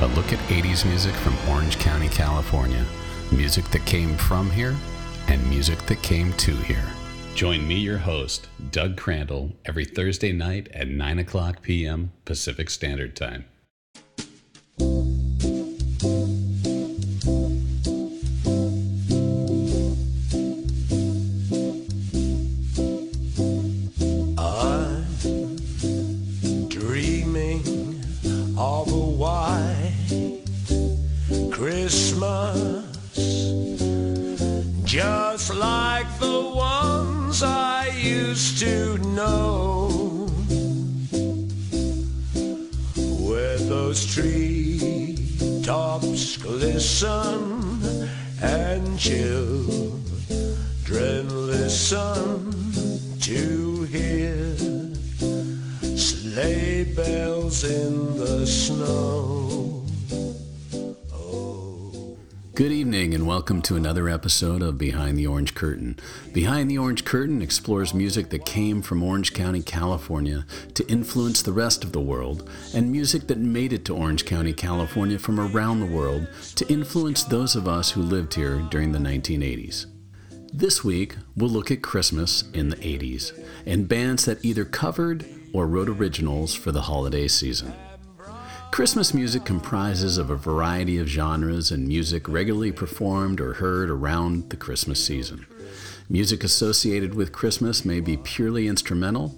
a look at 80s music from Orange County, California. Music that came from here and music that came to here. Join me, your host, Doug Crandall, every Thursday night at 9 o'clock p.m. Pacific Standard Time. Glisten and children listen to hear sleigh bells in the snow. Evening, and welcome to another episode of Behind the Orange Curtain. Behind the Orange Curtain explores music that came from Orange County, California to influence the rest of the world, and music that made it to Orange County, California from around the world to influence those of us who lived here during the 1980s. This week, we'll look at Christmas in the 80s and bands that either covered or wrote originals for the holiday season. Christmas music comprises of a variety of genres and music regularly performed or heard around the Christmas season. Music associated with Christmas may be purely instrumental,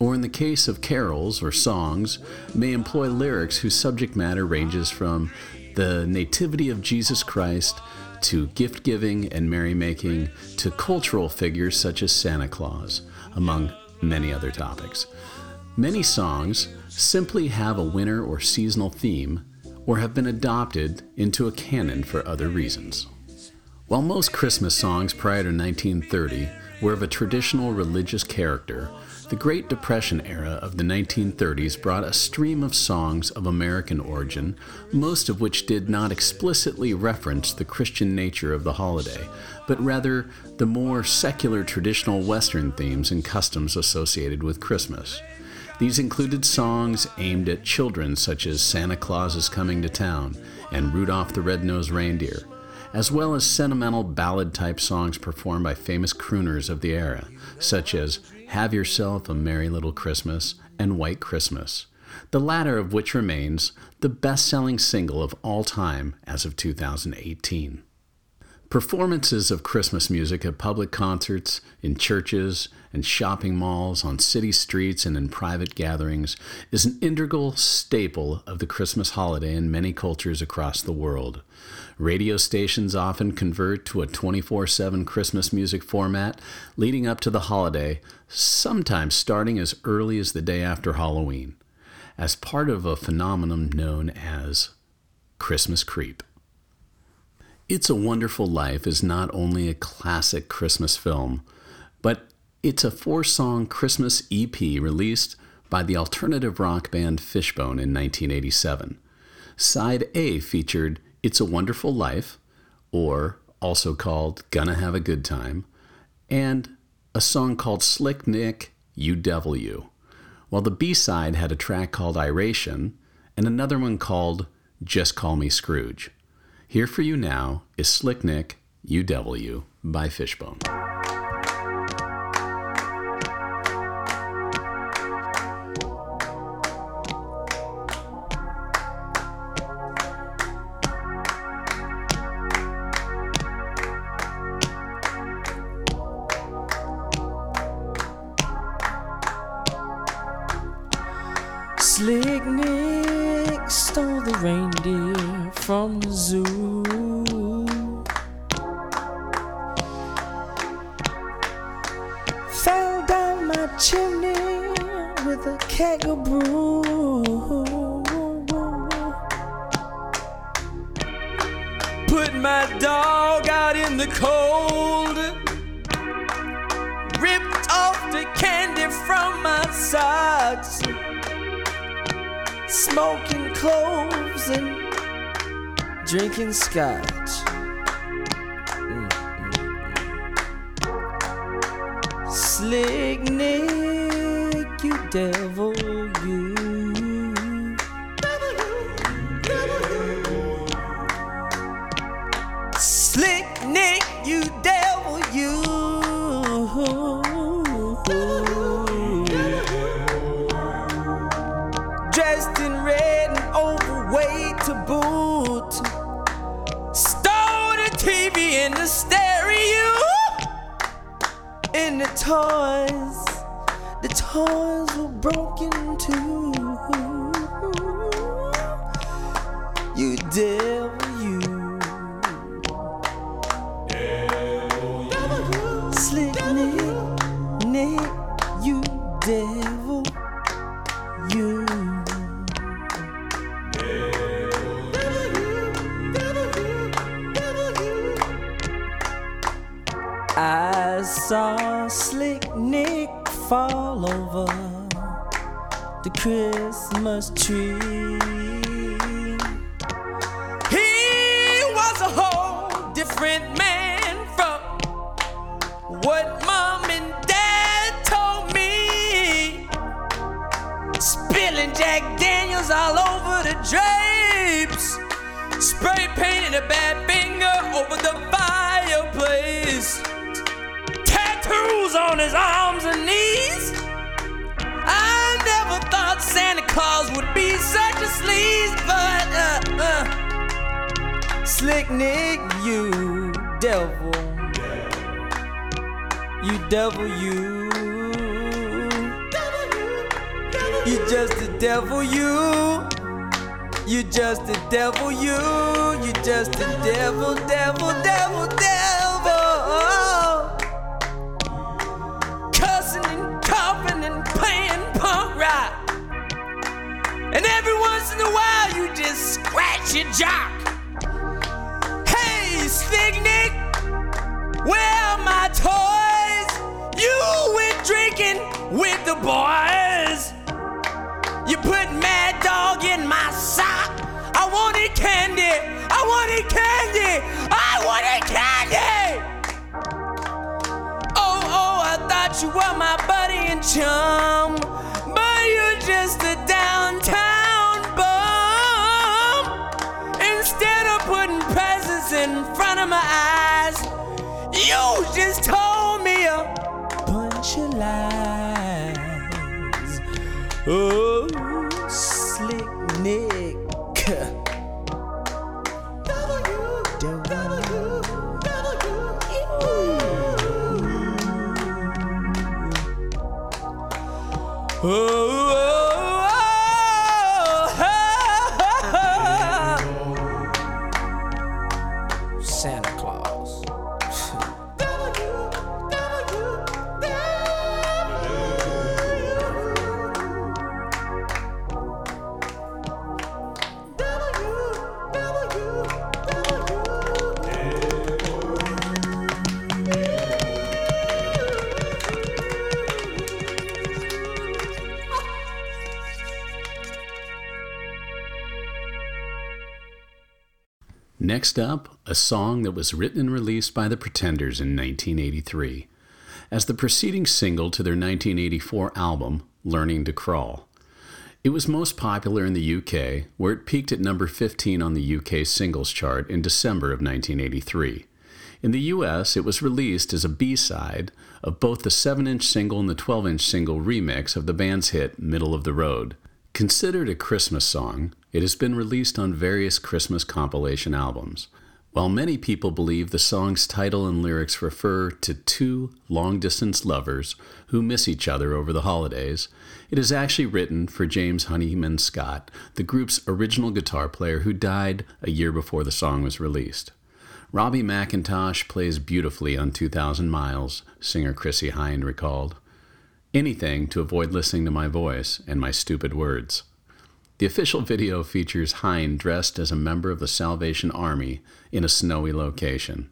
or in the case of carols or songs, may employ lyrics whose subject matter ranges from the nativity of Jesus Christ to gift giving and merrymaking to cultural figures such as Santa Claus, among many other topics. Many songs simply have a winter or seasonal theme or have been adopted into a canon for other reasons. While most Christmas songs prior to 1930 were of a traditional religious character, the Great Depression era of the 1930s brought a stream of songs of American origin, most of which did not explicitly reference the Christian nature of the holiday, but rather the more secular traditional Western themes and customs associated with Christmas. These included songs aimed at children, such as Santa Claus is Coming to Town and Rudolph the Red-Nosed Reindeer, as well as sentimental ballad type songs performed by famous crooners of the era, such as Have Yourself a Merry Little Christmas and White Christmas, the latter of which remains the best selling single of all time as of 2018. Performances of Christmas music at public concerts, in churches and shopping malls, on city streets, and in private gatherings is an integral staple of the Christmas holiday in many cultures across the world. Radio stations often convert to a 24 7 Christmas music format leading up to the holiday, sometimes starting as early as the day after Halloween, as part of a phenomenon known as Christmas creep. It's a Wonderful Life is not only a classic Christmas film, but it's a four song Christmas EP released by the alternative rock band Fishbone in 1987. Side A featured It's a Wonderful Life, or also called Gonna Have a Good Time, and a song called Slick Nick, You Devil You, while the B side had a track called Iration and another one called Just Call Me Scrooge. Here for you now is Slick Nick, Devil by Fishbone. Slick Nick stole the reindeer from the zoo. Fell down my chimney with a keg drinking Next up, a song that was written and released by the Pretenders in 1983 as the preceding single to their 1984 album, Learning to Crawl. It was most popular in the UK, where it peaked at number 15 on the UK singles chart in December of 1983. In the US, it was released as a B side of both the 7 inch single and the 12 inch single remix of the band's hit Middle of the Road. Considered a Christmas song, it has been released on various Christmas compilation albums. While many people believe the song's title and lyrics refer to two long distance lovers who miss each other over the holidays, it is actually written for James Honeyman Scott, the group's original guitar player who died a year before the song was released. Robbie McIntosh plays beautifully on 2000 Miles, singer Chrissie Hynde recalled. Anything to avoid listening to my voice and my stupid words. The official video features Hynde dressed as a member of the Salvation Army in a snowy location.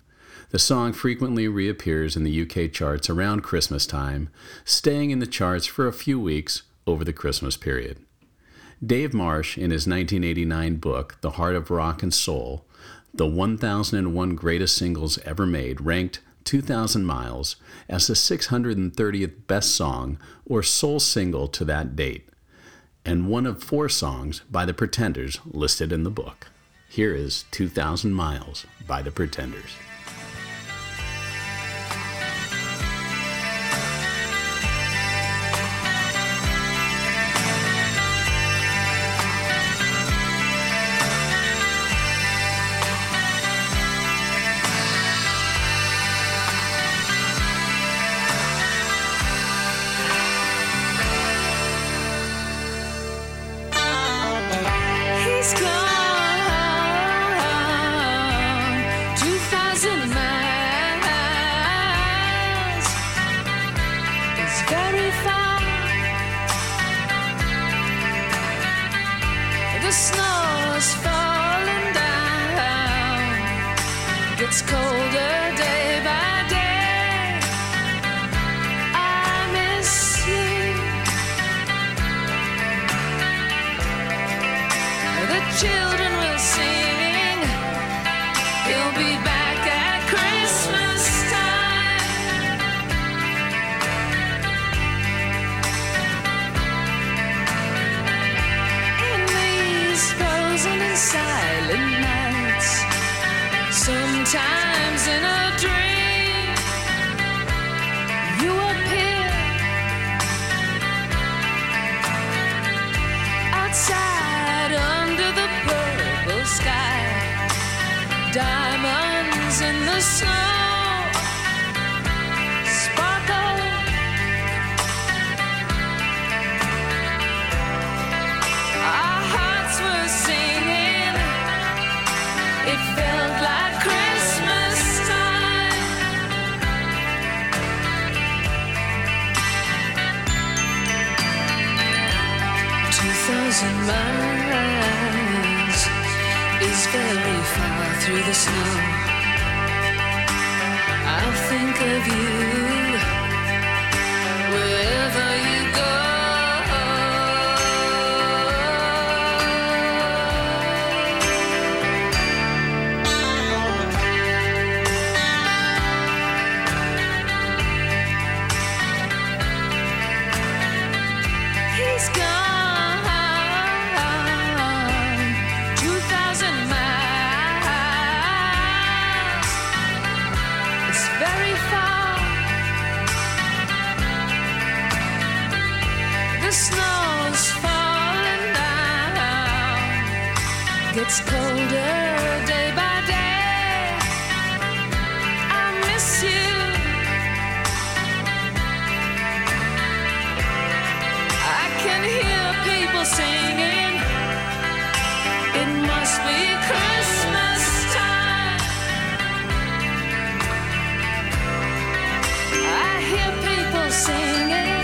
The song frequently reappears in the UK charts around Christmas time, staying in the charts for a few weeks over the Christmas period. Dave Marsh, in his 1989 book, The Heart of Rock and Soul, the 1001 Greatest Singles Ever Made, ranked 2000 Miles as the 630th best song or soul single to that date, and one of four songs by the Pretenders listed in the book. Here is 2000 Miles by the Pretenders. The snow's falling down. Gets colder day by day. I miss you. I can hear people singing. It must be Christmas time. I hear people singing.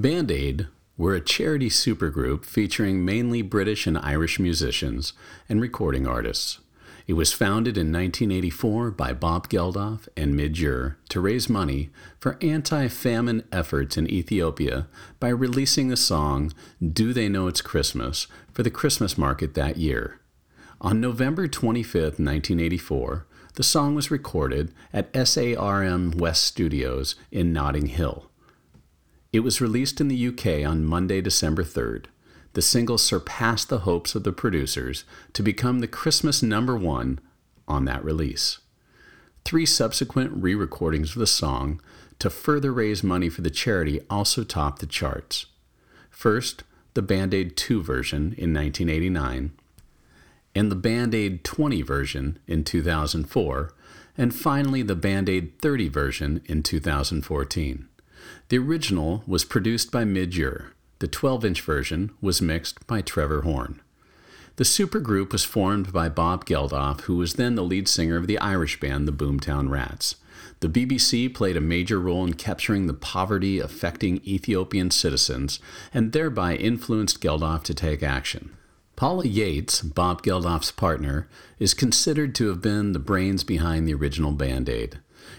Band Aid were a charity supergroup featuring mainly British and Irish musicians and recording artists. It was founded in 1984 by Bob Geldof and Midge Ure to raise money for anti famine efforts in Ethiopia by releasing the song Do They Know It's Christmas for the Christmas market that year. On November 25, 1984, the song was recorded at SARM West Studios in Notting Hill. It was released in the UK on Monday, December 3rd. The single surpassed the hopes of the producers to become the Christmas number one on that release. Three subsequent re recordings of the song to further raise money for the charity also topped the charts. First, the Band Aid 2 version in 1989, and the Band Aid 20 version in 2004, and finally the Band Aid 30 version in 2014. The original was produced by Midge Ure. The 12 inch version was mixed by Trevor Horn. The supergroup was formed by Bob Geldof, who was then the lead singer of the Irish band the Boomtown Rats. The BBC played a major role in capturing the poverty affecting Ethiopian citizens and thereby influenced Geldof to take action. Paula Yates, Bob Geldof's partner, is considered to have been the brains behind the original Band Aid.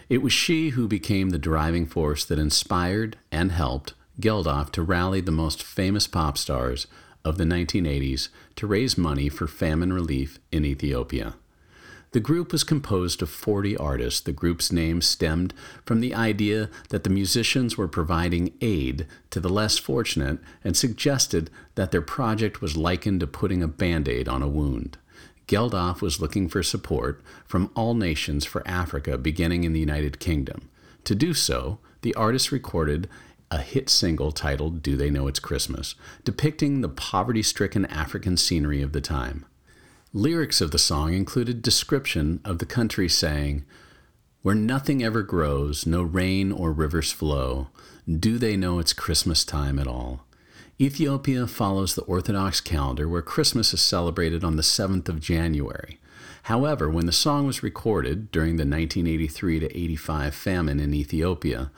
It was she who became the driving force that inspired and helped Geldof to rally the most famous pop stars of the 1980s to raise money for famine relief in Ethiopia. The group was composed of 40 artists. The group's name stemmed from the idea that the musicians were providing aid to the less fortunate and suggested that their project was likened to putting a band aid on a wound. Geldof was looking for support from all nations for Africa beginning in the United Kingdom. To do so, the artists recorded a hit single titled Do They Know It's Christmas, depicting the poverty stricken African scenery of the time. Lyrics of the song included description of the country saying, Where nothing ever grows, no rain or rivers flow, do they know it's Christmas time at all? Ethiopia follows the Orthodox calendar where Christmas is celebrated on the 7th of January. However, when the song was recorded during the 1983 to 85 famine in Ethiopia,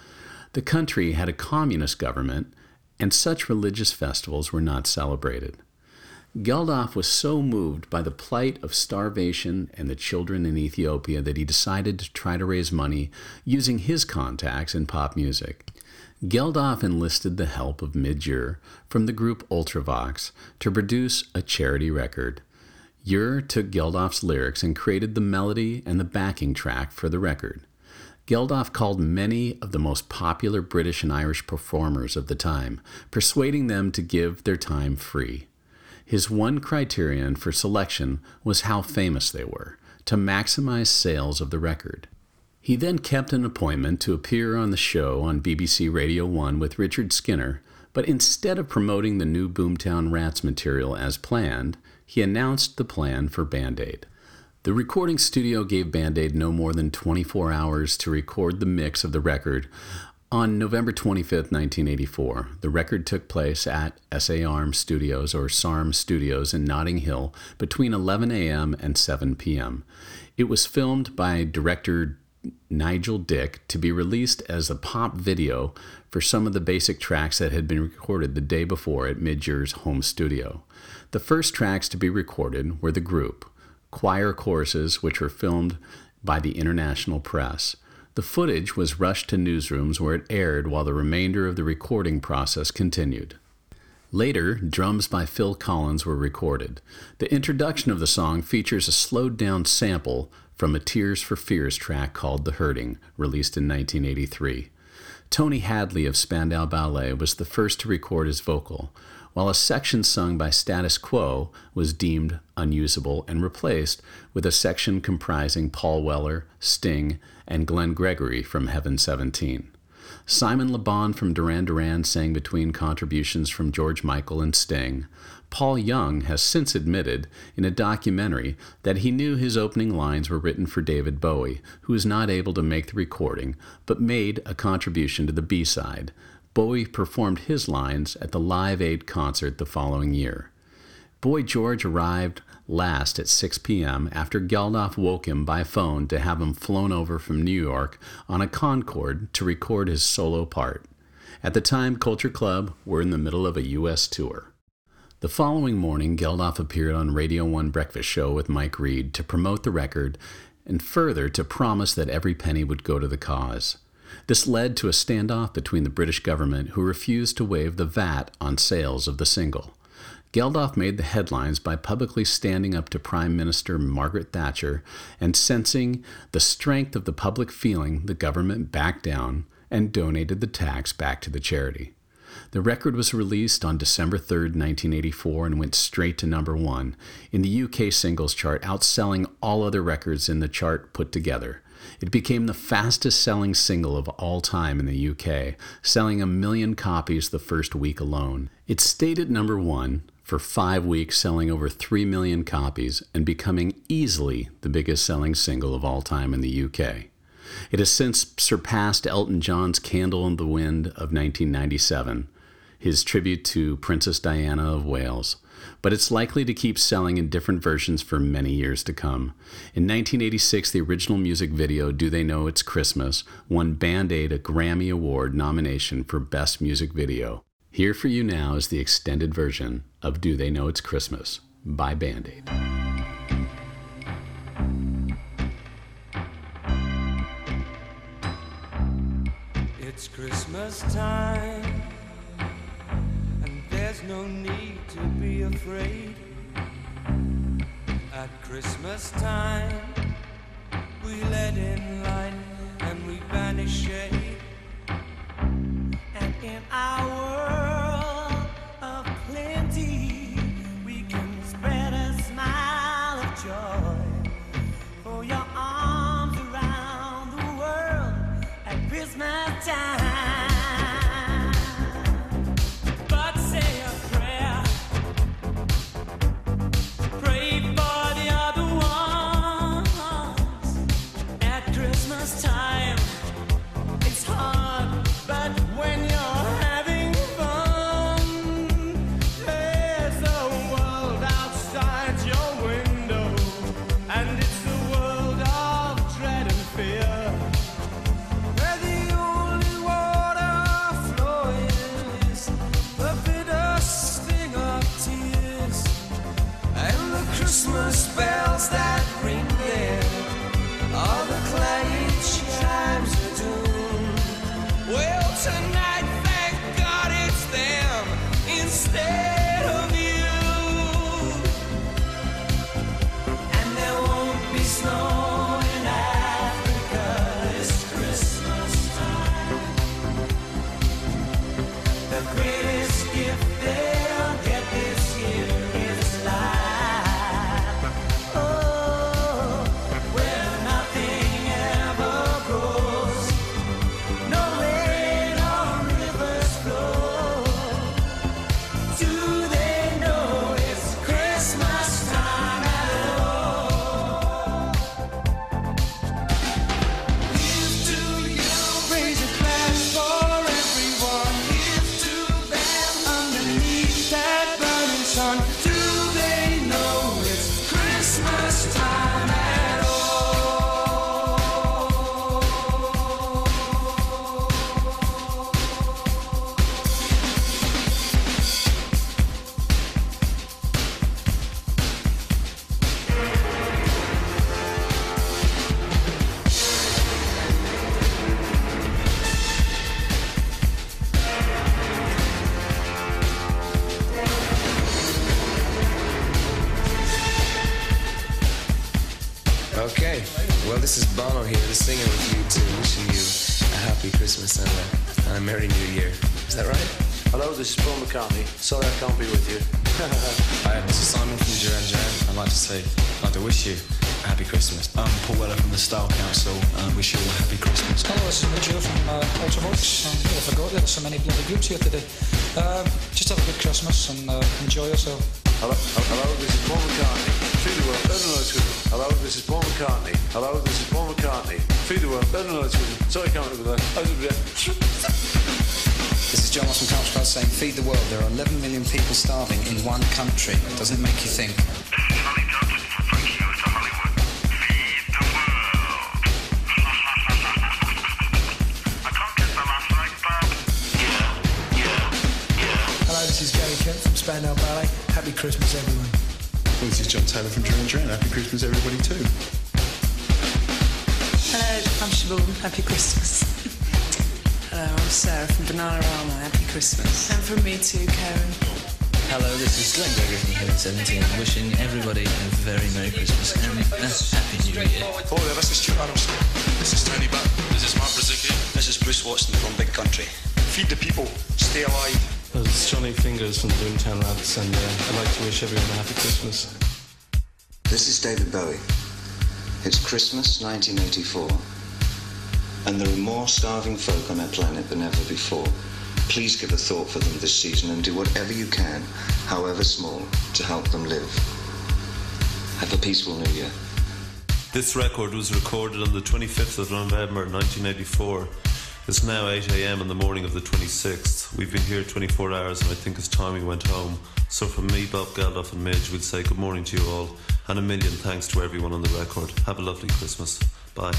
the country had a communist government and such religious festivals were not celebrated. Geldof was so moved by the plight of starvation and the children in Ethiopia that he decided to try to raise money using his contacts in pop music. Geldof enlisted the help of Midge Ure from the group Ultravox to produce a charity record. Ure took Geldof's lyrics and created the melody and the backing track for the record. Geldof called many of the most popular British and Irish performers of the time, persuading them to give their time free. His one criterion for selection was how famous they were, to maximize sales of the record. He then kept an appointment to appear on the show on BBC Radio 1 with Richard Skinner, but instead of promoting the new Boomtown Rats material as planned, he announced the plan for Band Aid. The recording studio gave Band Aid no more than 24 hours to record the mix of the record. On November 25, 1984, the record took place at SA Arm Studios or SARM Studios in Notting Hill between 11 a.m. and 7 p.m. It was filmed by director Nigel Dick to be released as a pop video for some of the basic tracks that had been recorded the day before at Midge home studio. The first tracks to be recorded were the group, choir choruses, which were filmed by the international press. The footage was rushed to newsrooms where it aired while the remainder of the recording process continued. Later, drums by Phil Collins were recorded. The introduction of the song features a slowed down sample from a Tears for Fears track called The Hurting, released in 1983. Tony Hadley of Spandau Ballet was the first to record his vocal, while a section sung by Status Quo was deemed unusable and replaced with a section comprising Paul Weller, Sting, and Glenn Gregory from Heaven 17. Simon Le Bon from Duran Duran sang between contributions from George Michael and Sting. Paul Young has since admitted in a documentary that he knew his opening lines were written for David Bowie, who was not able to make the recording but made a contribution to the B side. Bowie performed his lines at the Live Aid concert the following year. Boy George arrived last at 6 p.m. after Geldof woke him by phone to have him flown over from New York on a Concorde to record his solo part. At the time, Culture Club were in the middle of a U.S. tour. The following morning, Geldof appeared on Radio 1 Breakfast Show with Mike Read to promote the record and further to promise that every penny would go to the cause. This led to a standoff between the British government, who refused to waive the VAT on sales of the single. Geldof made the headlines by publicly standing up to Prime Minister Margaret Thatcher and sensing the strength of the public feeling the government backed down and donated the tax back to the charity. The record was released on December 3, 1984, and went straight to number one in the UK singles chart, outselling all other records in the chart put together. It became the fastest selling single of all time in the UK, selling a million copies the first week alone. It stayed at number one for five weeks, selling over 3 million copies and becoming easily the biggest selling single of all time in the UK. It has since surpassed Elton John's Candle in the Wind of 1997, his tribute to Princess Diana of Wales, but it's likely to keep selling in different versions for many years to come. In 1986, the original music video, Do They Know It's Christmas, won Band Aid a Grammy Award nomination for Best Music Video. Here for you now is the extended version of Do They Know It's Christmas by Band Aid. It's Christmas time, there's no need to be afraid. At Christmas time, we let in light and we banish shade. And in our world of plenty, we can spread a smile of joy. For your arms around the world at Christmas time. Them here today. Um, just have a good Christmas and uh, enjoy yourself. Hello, hello, this is Paul McCartney. Feed the world, better know it's with you. Hello, this is Paul McCartney. Hello, this is Paul McCartney. Feed the world, better know it's with you. Sorry, I can't remember that. This is John Culture Club saying, Feed the world. There are 11 million people starving in one country. Doesn't it make you think? From me too, Karen. Hello, this is Glenn Gregory from Heaven 17, wishing everybody a very Merry Christmas and a Happy New Year. Oh, yeah, this is Stuart Adams. This is Tony Butt. This is Mark Brzezicki. This is Bruce Watson from Big Country. Feed the people. Stay alive. It's Johnny Fingers from Boomtown Rats, and uh, I'd like to wish everyone a happy Christmas. This is David Bowie. It's Christmas 1984, and there are more starving folk on our planet than ever before. Please give a thought for them this season and do whatever you can, however small, to help them live. Have a peaceful new year. This record was recorded on the 25th of November 1984. It's now 8 a.m. in the morning of the 26th. We've been here 24 hours and I think it's time we went home. So from me, Bob Geldof and Midge, we'd say good morning to you all and a million thanks to everyone on the record. Have a lovely Christmas. Bye.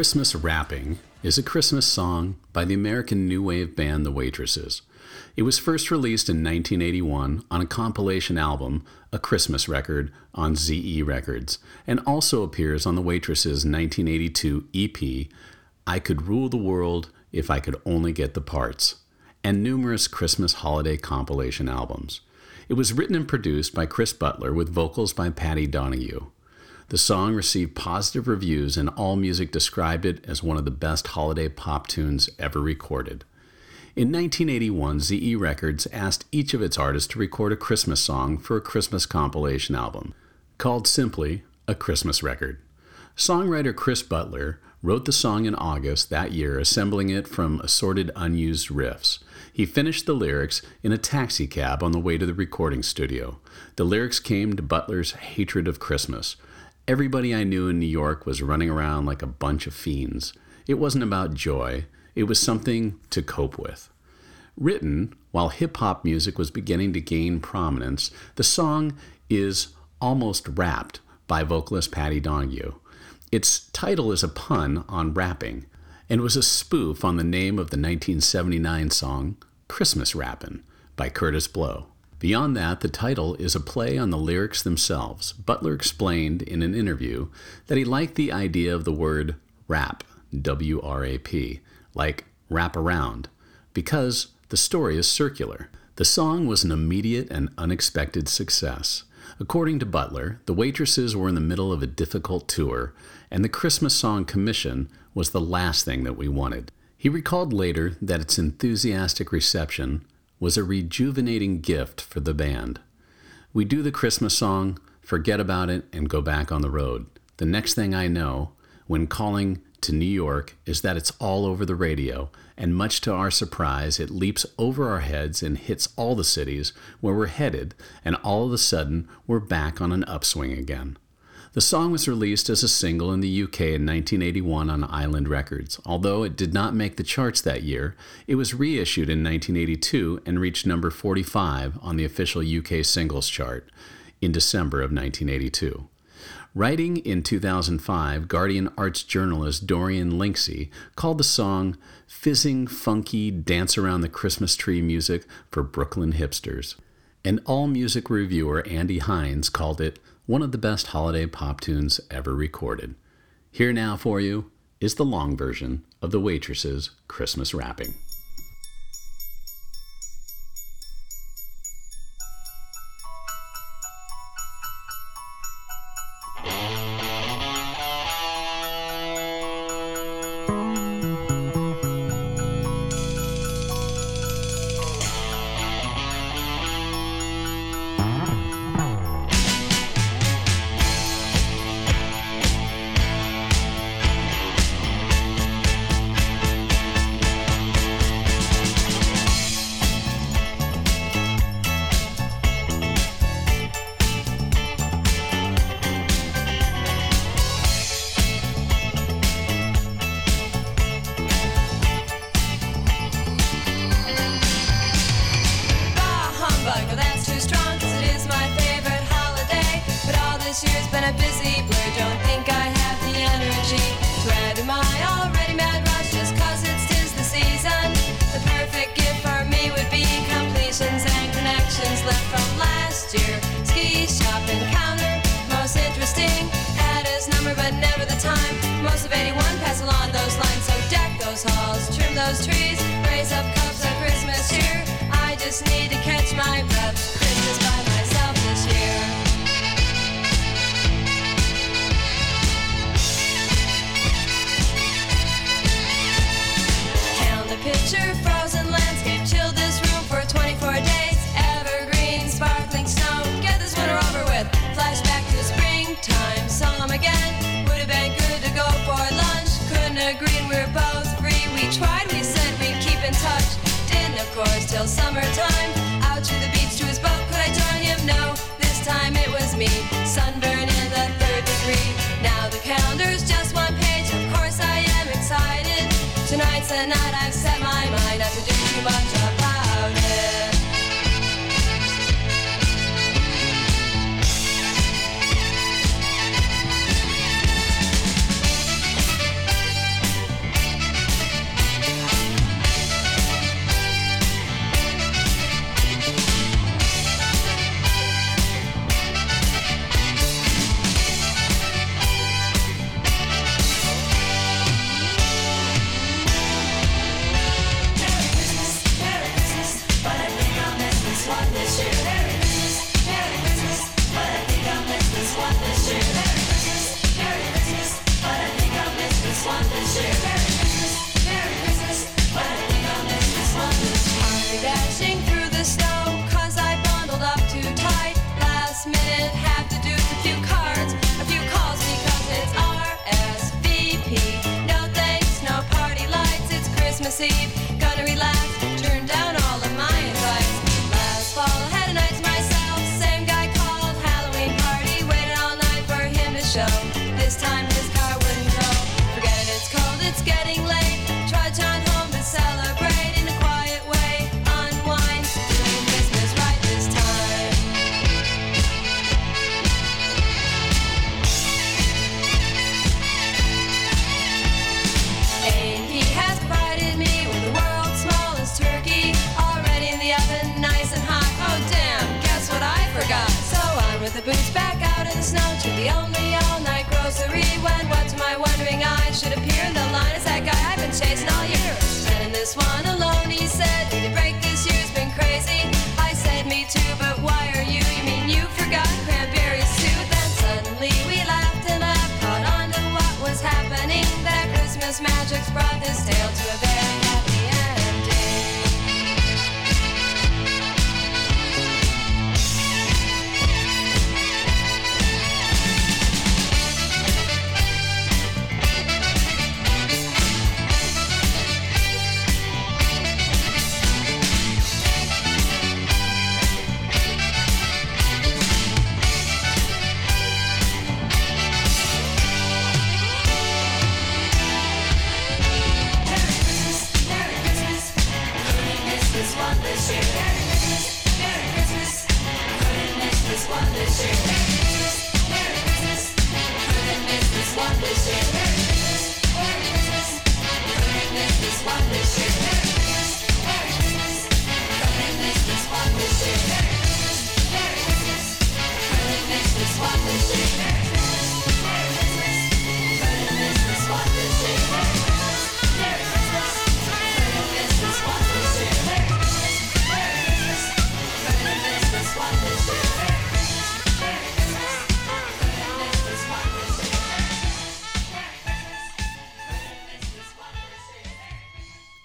Christmas Wrapping is a Christmas song by the American new wave band The Waitresses. It was first released in 1981 on a compilation album, A Christmas Record, on ZE Records, and also appears on The Waitresses' 1982 EP, I Could Rule the World If I Could Only Get the Parts, and numerous Christmas holiday compilation albums. It was written and produced by Chris Butler with vocals by Patty Donahue. The song received positive reviews, and AllMusic described it as one of the best holiday pop tunes ever recorded. In 1981, ZE Records asked each of its artists to record a Christmas song for a Christmas compilation album, called simply A Christmas Record. Songwriter Chris Butler wrote the song in August that year, assembling it from assorted unused riffs. He finished the lyrics in a taxi cab on the way to the recording studio. The lyrics came to Butler's hatred of Christmas. Everybody I knew in New York was running around like a bunch of fiends. It wasn't about joy, it was something to cope with. Written while hip hop music was beginning to gain prominence, the song is almost rapped by vocalist Patty Donahue. Its title is a pun on rapping and was a spoof on the name of the 1979 song Christmas Rappin' by Kurtis Blow. Beyond that, the title is a play on the lyrics themselves. Butler explained in an interview that he liked the idea of the word rap, W R A P, like wrap around, because the story is circular. The song was an immediate and unexpected success. According to Butler, the waitresses were in the middle of a difficult tour, and the Christmas Song Commission was the last thing that we wanted. He recalled later that its enthusiastic reception was a rejuvenating gift for the band. We do the Christmas song, forget about it, and go back on the road. The next thing I know, when calling to New York, is that it's all over the radio, and much to our surprise, it leaps over our heads and hits all the cities where we're headed, and all of a sudden, we're back on an upswing again. The song was released as a single in the UK in 1981 on Island Records. Although it did not make the charts that year, it was reissued in 1982 and reached number 45 on the official UK singles chart in December of 1982. Writing in 2005, Guardian arts journalist Dorian Lynskey called the song fizzing, funky, dance around the Christmas tree music for Brooklyn hipsters. And AllMusic reviewer Andy Hinds called it one of the best holiday pop tunes ever recorded. Here now for you is the long version of the Waitresses' Christmas Wrapping. Those halls, trim those trees, raise up cups of Christmas cheer. I just need to catch my breath. Christmas by myself this year. Count the picture, frozen till summertime. Out to the beach to his boat, could I join him? No, this time it was me. Sunburn in the third degree. Now the calendar's just one page. Of course, I am excited. Tonight's the night I've set my mind not to do too much laughed,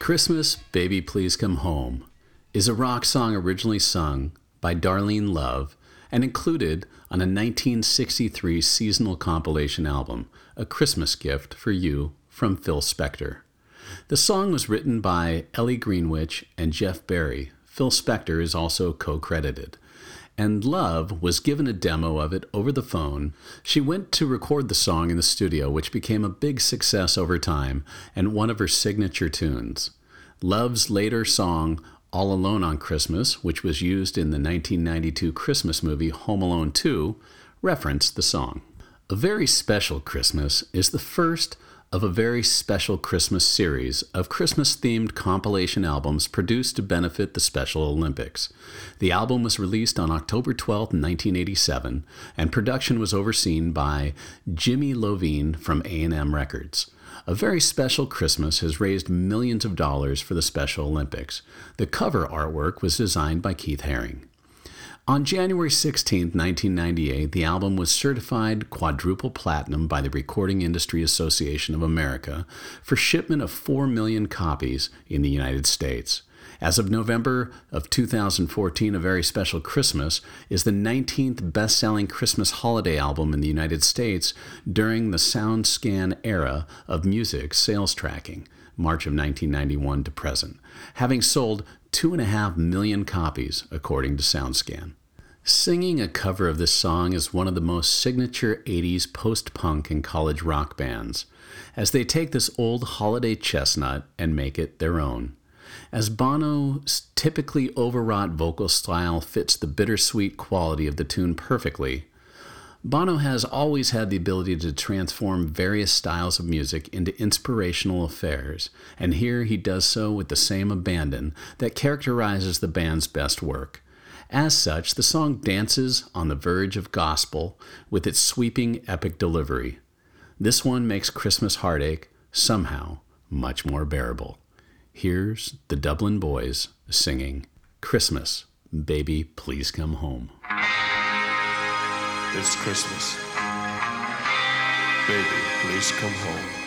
Christmas, Baby Please Come Home is a rock song originally sung by Darlene Love and included on a 1963 seasonal compilation album, A Christmas Gift for You from Phil Spector. The song was written by Ellie Greenwich and Jeff Barry. Phil Spector is also co credited. And Love was given a demo of it over the phone. She went to record the song in the studio, which became a big success over time and one of her signature tunes. Love's later song, All Alone on Christmas, which was used in the 1992 Christmas movie Home Alone 2, referenced the song. A Very Special Christmas is the first of a very special Christmas series of Christmas themed compilation albums produced to benefit the Special Olympics. The album was released on October 12, 1987, and production was overseen by Jimmy Iovine from A&M Records. A Very Special Christmas has raised millions of dollars for the Special Olympics. The cover artwork was designed by Keith Haring. On January 16, 1998, the album was certified quadruple platinum by the Recording Industry Association of America for shipment of 4 million copies in the United States. As of November of 2014, A Very Special Christmas is the 19th best-selling Christmas holiday album in the United States during the SoundScan era of music sales tracking, March of 1991 to present, having sold 2.5 million copies, according to SoundScan. Singing a cover of this song is one of the most signature 80s post punk and college rock bands, as they take this old holiday chestnut and make it their own. As Bono's typically overwrought vocal style fits the bittersweet quality of the tune perfectly, Bono has always had the ability to transform various styles of music into inspirational affairs, and here he does so with the same abandon that characterizes the band's best work. As such, the song dances on the verge of gospel with its sweeping epic delivery. This one makes Christmas heartache somehow much more bearable. Here's the Dublin Boys singing Christmas, Baby, Please Come Home. It's Christmas. Baby, please come home.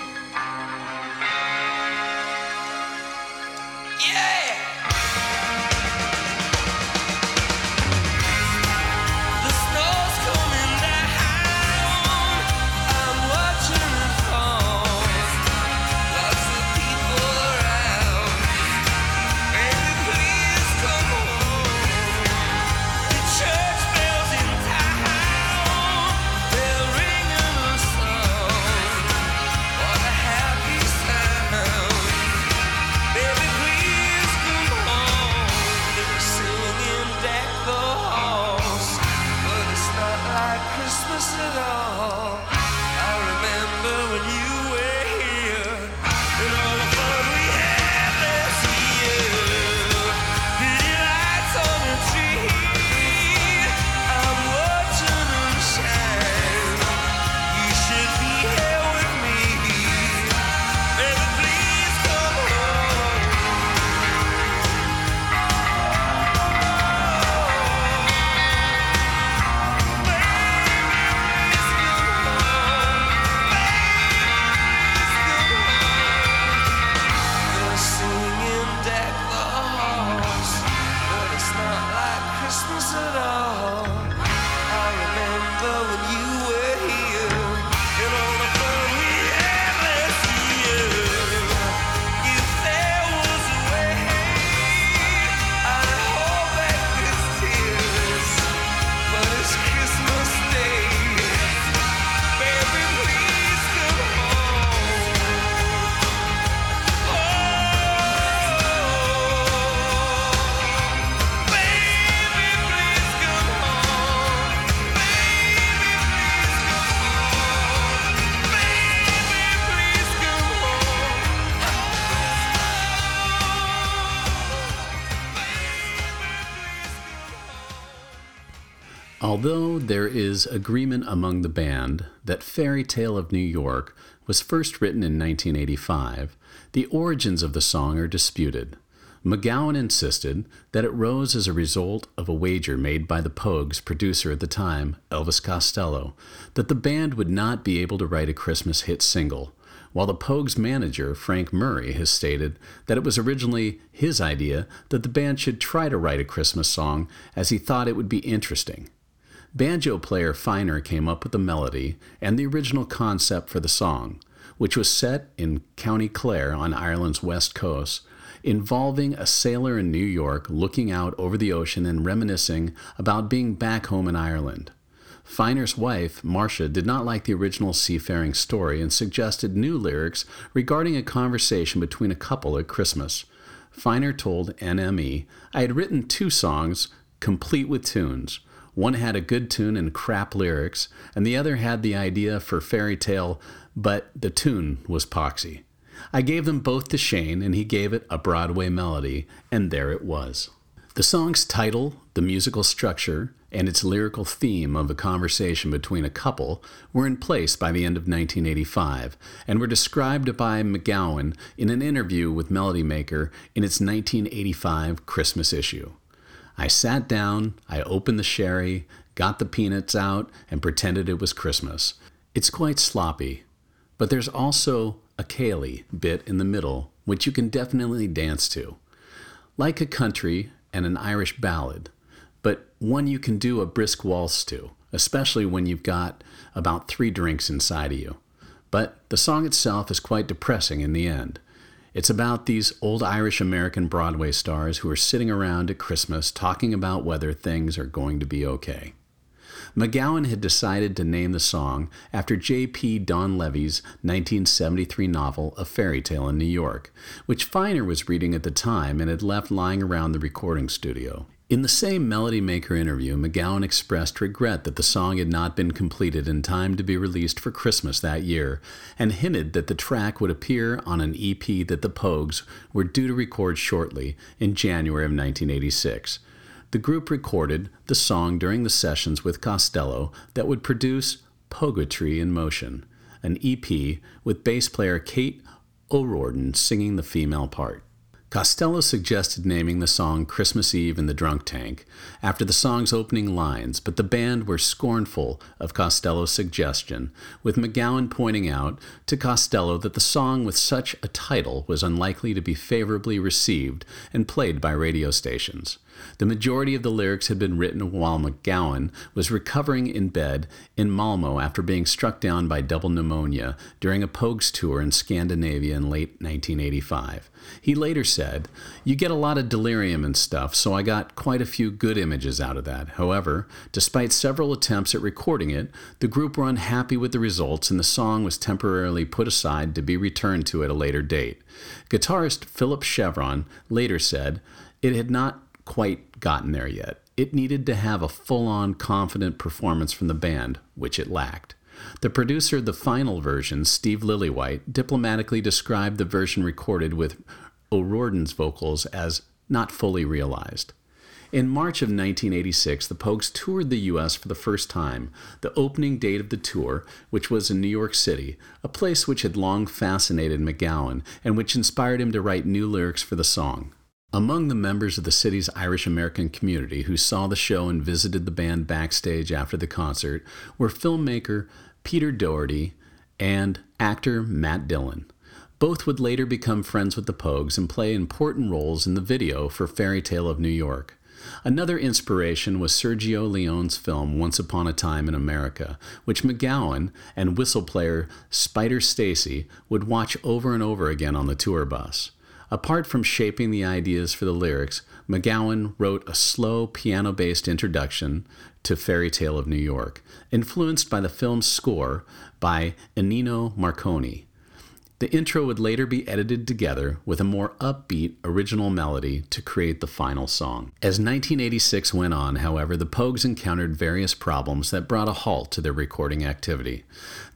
Although there is agreement among the band that Fairy Tale of New York was first written in 1985, the origins of the song are disputed. MacGowan insisted that it rose as a result of a wager made by the Pogues producer at the time, Elvis Costello, that the band would not be able to write a Christmas hit single, while the Pogues manager, Frank Murray, has stated that it was originally his idea that the band should try to write a Christmas song as he thought it would be interesting. Banjo player Finer came up with the melody and the original concept for the song, which was set in County Clare on Ireland's west coast, involving a sailor in New York looking out over the ocean and reminiscing about being back home in Ireland. Finer's wife, Marcia, did not like the original seafaring story and suggested new lyrics regarding a conversation between a couple at Christmas. Finer told NME, I had written two songs, complete with tunes. One had a good tune and crap lyrics, and the other had the idea for fairy tale, but the tune was poxy. I gave them both to Shane, and he gave it a Broadway melody, and there it was. The song's title, the musical structure, and its lyrical theme of a conversation between a couple were in place by the end of 1985 and were described by MacGowan in an interview with Melody Maker in its 1985 Christmas issue. I sat down, I opened the sherry, got the peanuts out, and pretended it was Christmas. It's quite sloppy, but there's also a ceilidh bit in the middle, which you can definitely dance to. Like a country and an Irish ballad, but one you can do a brisk waltz to, especially when you've got about three drinks inside of you. But the song itself is quite depressing in the end. It's about these old Irish American Broadway stars who are sitting around at Christmas talking about whether things are going to be okay. MacGowan had decided to name the song after J.P. Donleavy's 1973 novel A Fairy Tale in New York, which Finer was reading at the time and had left lying around the recording studio. In the same Melody Maker interview, MacGowan expressed regret that the song had not been completed in time to be released for Christmas that year, and hinted that the track would appear on an EP that the Pogues were due to record shortly in January of 1986. The group recorded the song during the sessions with Costello that would produce Poguetry in Motion, an EP with bass player Cait O'Riordan singing the female part. Costello suggested naming the song Christmas Eve in the Drunk Tank after the song's opening lines, but the band were scornful of Costello's suggestion, with MacGowan pointing out to Costello that the song with such a title was unlikely to be favorably received and played by radio stations. The majority of the lyrics had been written while MacGowan was recovering in bed in Malmo after being struck down by double pneumonia during a Pogues tour in Scandinavia in late 1985. He later said, You get a lot of delirium and stuff, so I got quite a few good images out of that. However, despite several attempts at recording it, the group were unhappy with the results and the song was temporarily put aside to be returned to at a later date. Guitarist Philip Chevron later said, It had not quite gotten there yet. It needed to have a full on confident performance from the band, which it lacked. The producer of the final version, Steve Lillywhite, diplomatically described the version recorded with O'Riordan's vocals as not fully realized. In March of 1986, the Pogues toured the U.S. for the first time, the opening date of the tour, which was in New York City, a place which had long fascinated MacGowan and which inspired him to write new lyrics for the song. Among the members of the city's Irish American community who saw the show and visited the band backstage after the concert were filmmaker Peter Dougherty and actor Matt Dillon. Both would later become friends with the Pogues and play important roles in the video for Fairy Tale of New York. Another inspiration was Sergio Leone's film Once Upon a Time in America, which MacGowan and whistle player Spider Stacy would watch over and over again on the tour bus. Apart from shaping the ideas for the lyrics, MacGowan wrote a slow piano based introduction to Fairy Tale of New York, influenced by the film's score by Ennio Morricone. The intro would later be edited together with a more upbeat original melody to create the final song. As 1986 went on, however, the Pogues encountered various problems that brought a halt to their recording activity.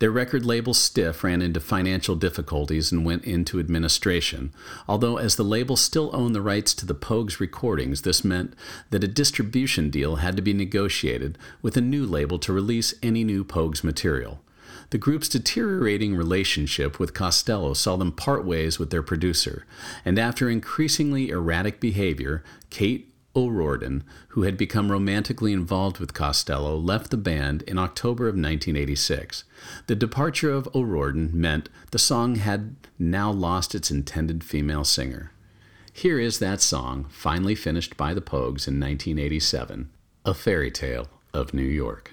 Their record label Stiff ran into financial difficulties and went into administration, although as the label still owned the rights to the Pogues recordings, this meant that a distribution deal had to be negotiated with a new label to release any new Pogues material. The group's deteriorating relationship with Costello saw them part ways with their producer, and after increasingly erratic behavior, Cait O'Riordan, who had become romantically involved with Costello, left the band in October of 1986. The departure of O'Riordan meant the song had now lost its intended female singer. Here is that song, finally finished by the Pogues in 1987, A Fairy Tale of New York.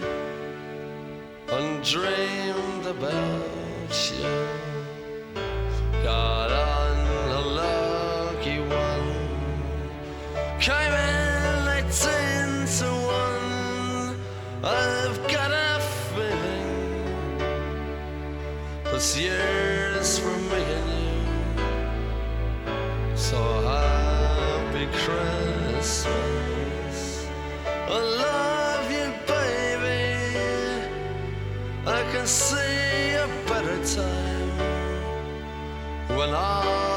and dreamed about you. Got on a lucky one, came in eighteen to one. I've got a feeling this year's for me and you. So happy Christmas. When all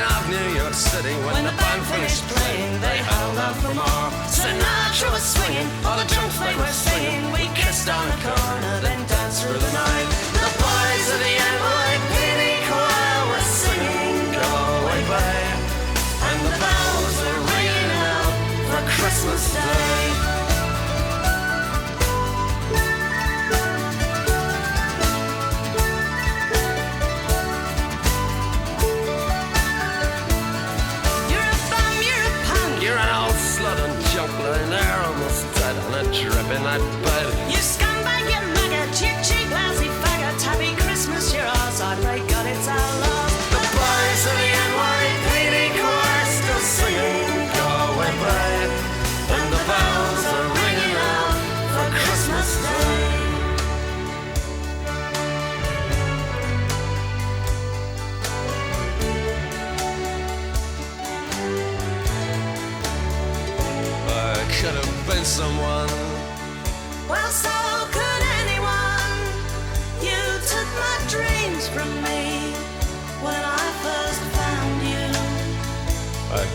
queen of New York City when, When the band finished playing. They held out for more. Sinatra was swinging, all the drunks they were singing. We kissed on the corner, then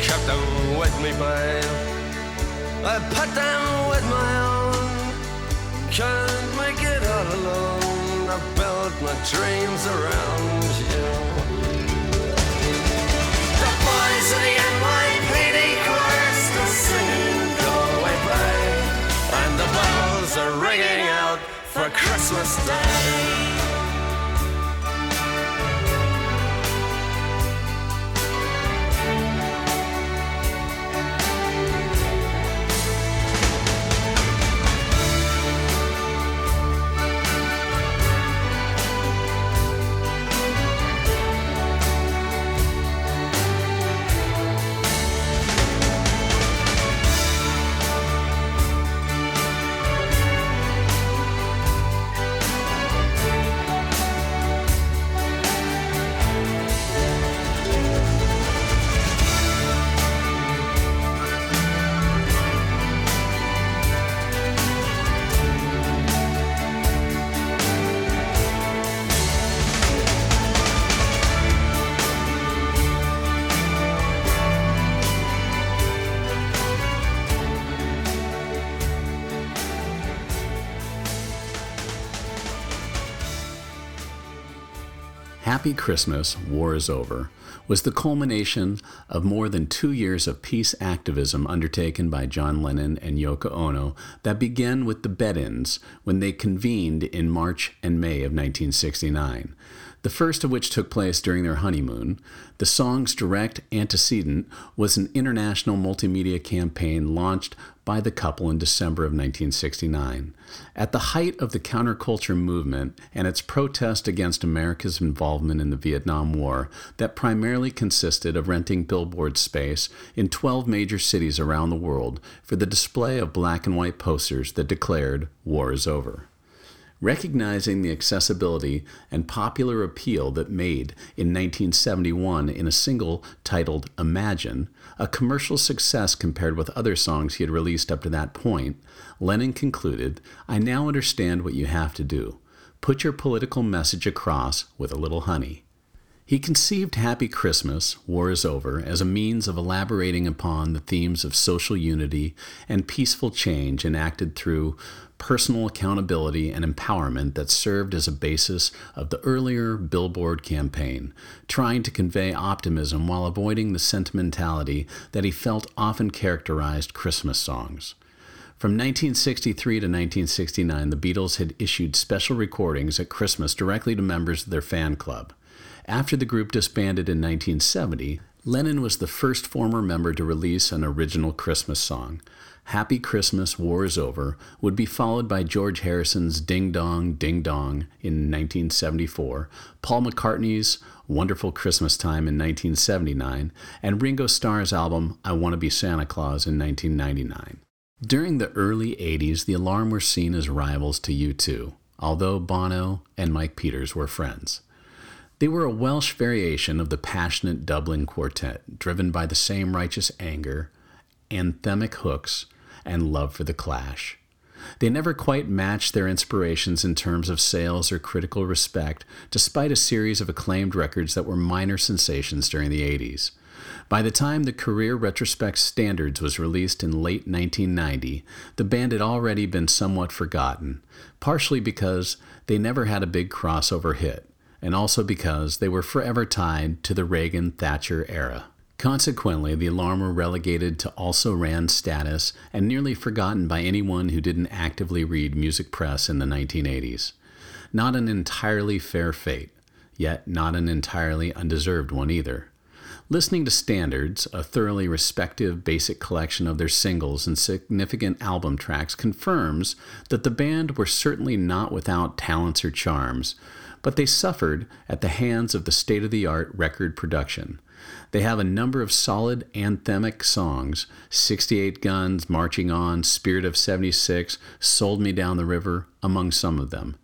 Kept them with me, babe. I put them with my own. Can't make it all alone. I built my dreams around you. The boys of the NYPD choir still singing Go Away, babe. And the bells are ringing out for Christmas Day. Happy Christmas, War is Over was the culmination of more than two years of peace activism undertaken by John Lennon and Yoko Ono that began with the Bed Ins when they convened in March and May of 1969. The first of which took place during their honeymoon. The song's direct antecedent was an international multimedia campaign launched by the couple in December of 1969. At the height of the counterculture movement and its protest against America's involvement in the Vietnam War, that primarily consisted of renting billboard space in 12 major cities around the world for the display of black and white posters that declared war is over. Recognizing the accessibility and popular appeal that made in 1971 in a single titled Imagine, a commercial success compared with other songs he had released up to that point, Lennon concluded, I now understand what you have to do. Put your political message across with a little honey. He conceived Happy Christmas, War is Over, as a means of elaborating upon the themes of social unity and peaceful change enacted through personal accountability and empowerment that served as a basis of the earlier Billboard campaign, trying to convey optimism while avoiding the sentimentality that he felt often characterized Christmas songs. From 1963 to 1969, the Beatles had issued special recordings at Christmas directly to members of their fan club. After the group disbanded in 1970, Lennon was the first former member to release an original Christmas song. Happy Christmas, War is Over would be followed by George Harrison's Ding Dong, Ding Dong in 1974, Paul McCartney's Wonderful Christmas Time in 1979, and Ringo Starr's album I Want to Be Santa Claus in 1999. During the early 80s, the Alarm were seen as rivals to U2, although Bono and Mike Peters were friends. They were a Welsh variation of the passionate Dublin quartet, driven by the same righteous anger, anthemic hooks, and love for the clash. They never quite matched their inspirations in terms of sales or critical respect, despite a series of acclaimed records that were minor sensations during the 80s. By the time the Career Retrospect Standards was released in late 1990, the band had already been somewhat forgotten, partially because they never had a big crossover hit and also because they were forever tied to the Reagan Thatcher era. Consequently, the alarm were relegated to also ran status and nearly forgotten by anyone who didn't actively read music press in the 1980s. Not an entirely fair fate, yet not an entirely undeserved one either. Listening to Standards, a thoroughly respective basic collection of their singles and significant album tracks, confirms that the band were certainly not without talents or charms, but they suffered at the hands of the state of the art record production. They have a number of solid anthemic songs 68 Guns, Marching On, Spirit of 76, Sold Me Down the River, among some of them.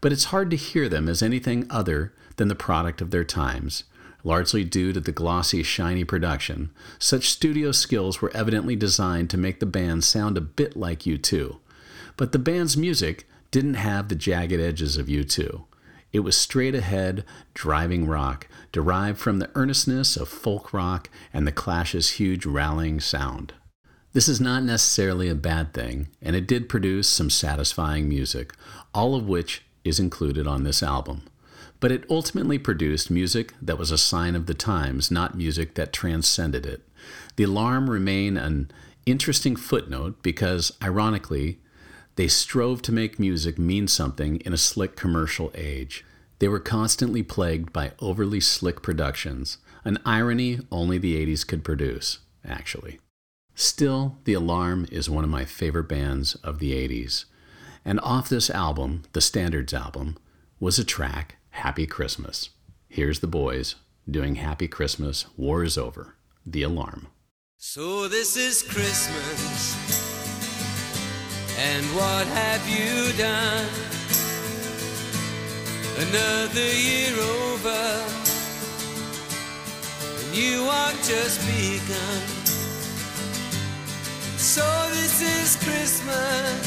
But it's hard to hear them as anything other than the product of their times. Largely due to the glossy, shiny production, such studio skills were evidently designed to make the band sound a bit like U2. But the band's music didn't have the jagged edges of U2. It was straight ahead, driving rock, derived from the earnestness of folk rock and the Clash's huge rallying sound. This is not necessarily a bad thing, and it did produce some satisfying music, all of which is included on this album. But it ultimately produced music that was a sign of the times, not music that transcended it. The alarm remain an interesting footnote because, ironically, they strove to make music mean something in a slick commercial age. They were constantly plagued by overly slick productions, an irony only the 80s could produce, actually. Still, The Alarm is one of my favorite bands of the 80s. And off this album, the Standards album, was a track, Happy Christmas. Here's the boys doing Happy Christmas, War is Over, The Alarm. So this is Christmas. And what have you done? Another year over, and you are just begun. So this is Christmas.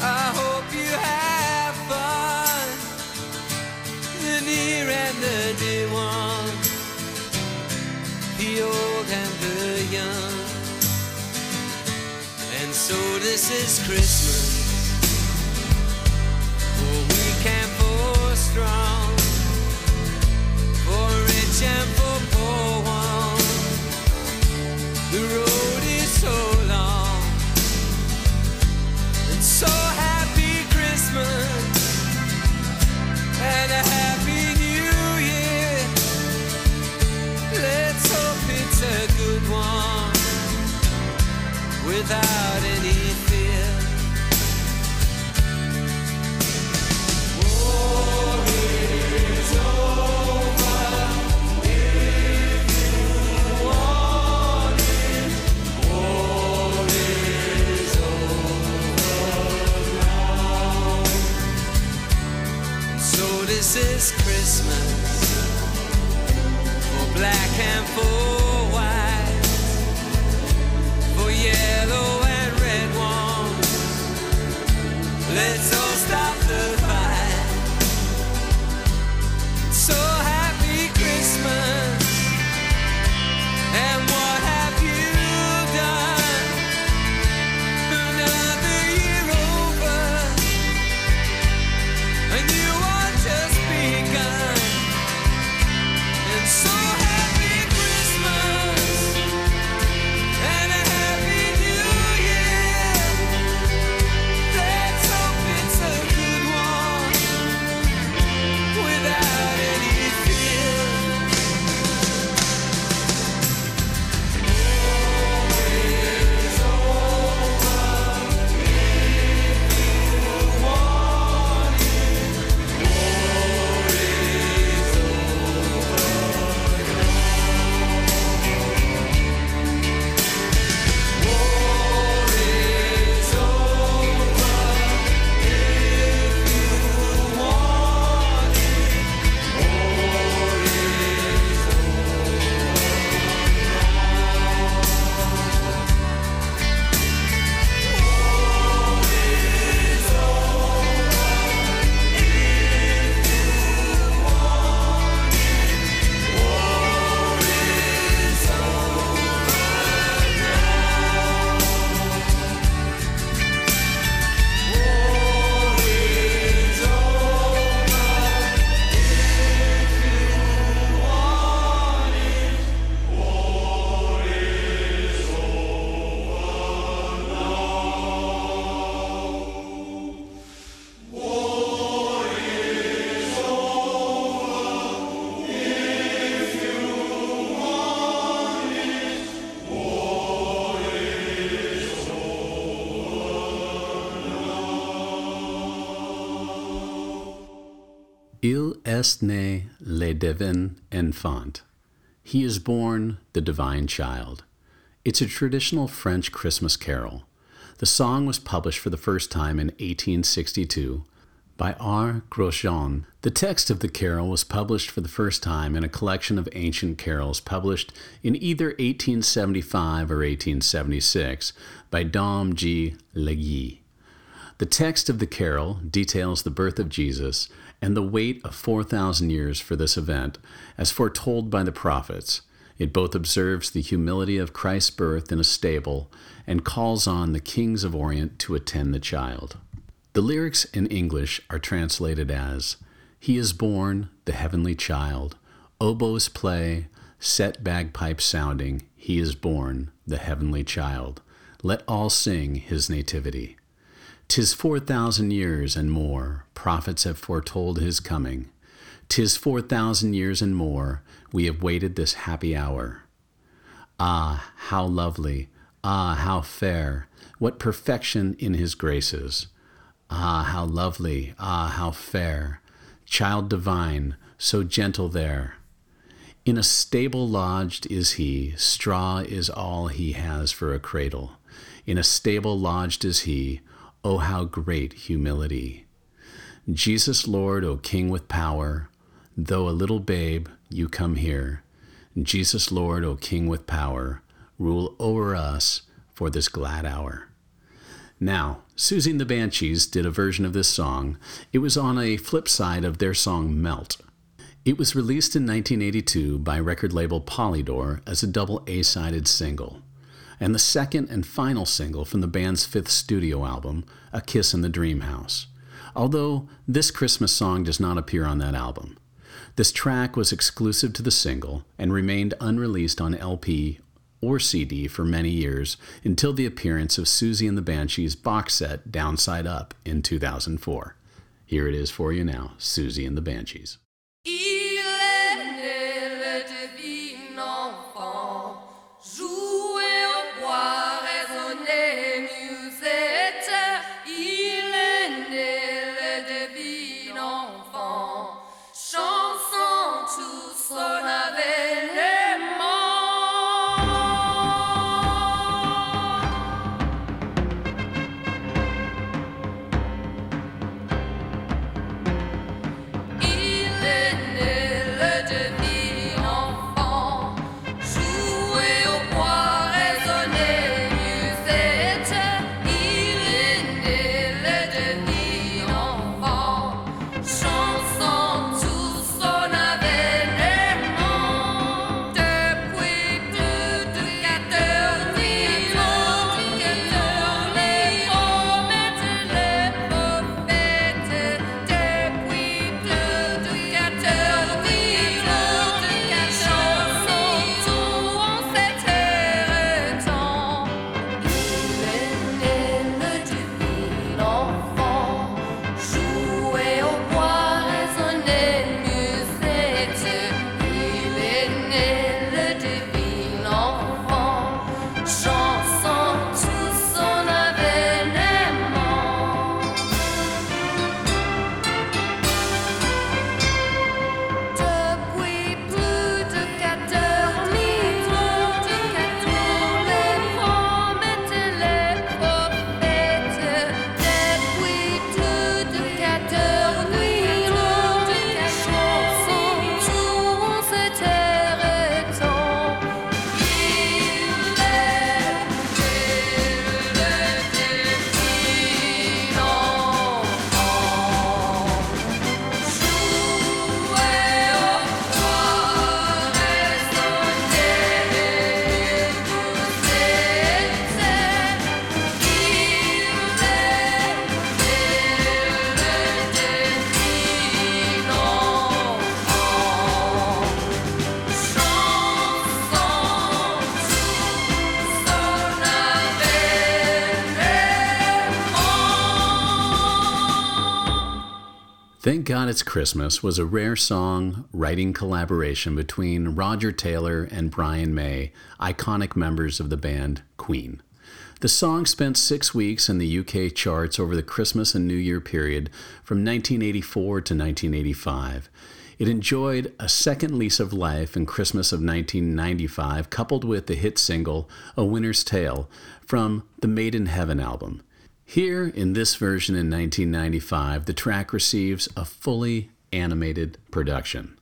I hope you have fun. The near and the dear ones, the old and the young. And so this is Christmas. For weak and for strong. For rich and for poor one. The road is so long. And so without any fear. War is over. This is Christmas for black and for ones. Est né le divin enfant. He is born the divine child. It's a traditional French Christmas carol. The song was published for the first time in 1862 by R. Grosjean. The text of the carol was published for the first time in a collection of ancient carols published in either 1875 or 1876 by Dom G. Legeay. The text of the carol details the birth of Jesus and the wait of 4,000 years for this event, as foretold by the prophets. It both observes the humility of Christ's birth in a stable and calls on the kings of Orient to attend the child. The lyrics in English are translated as He is born, the heavenly child, oboes play, set bagpipes sounding, He is born, the heavenly child. Let all sing His nativity. Tis four thousand years and more, prophets have foretold his coming. Tis four thousand years and more, we have waited this happy hour. Ah, how lovely, ah, how fair, what perfection in his graces. Ah, how lovely, ah, how fair, child divine, so gentle there. In a stable lodged is he, straw is all he has for a cradle. In a stable lodged is he, oh, how great humility. Jesus Lord, O King with power, though a little babe, you come here. Jesus Lord, O King with power, rule over us for this glad hour. Now, Siouxsie and the Banshees did a version of this song. It was on a flip side of their song Melt. It was released in 1982 by record label Polydor as a double A sided single, and the second and final single from the band's fifth studio album, A Kiss in the Dream House. Although this Christmas song does not appear on that album. This track was exclusive to the single and remained unreleased on LP or CD for many years until the appearance of Siouxsie and the Banshees box set Downside Up in 2004. Here it is for you now Siouxsie and the Banshees. God It's Christmas was a rare song writing collaboration between Roger Taylor and Brian May, iconic members of the band Queen. The song spent six weeks in the UK charts over the Christmas and New Year period from 1984 to 1985. It enjoyed a second lease of life in Christmas of 1995, coupled with the hit single A Winter's Tale from the Made in Heaven album. Here, in this version in 1995, the track receives a fully animated production.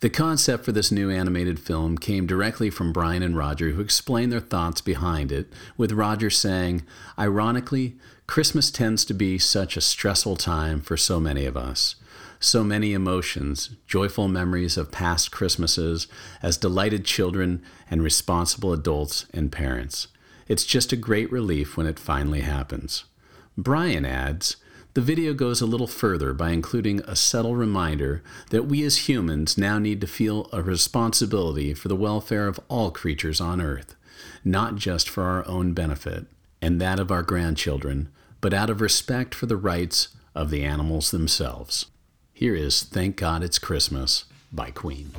The concept for this new animated film came directly from Brian and Roger, who explained their thoughts behind it, with Roger saying, Ironically, Christmas tends to be such a stressful time for so many of us. So many emotions, joyful memories of past Christmases as delighted children and responsible adults and parents. It's just a great relief when it finally happens. Brian adds, the video goes a little further by including a subtle reminder that we as humans now need to feel a responsibility for the welfare of all creatures on Earth, not just for our own benefit and that of our grandchildren, but out of respect for the rights of the animals themselves. Here is Thank God It's Christmas by Queen.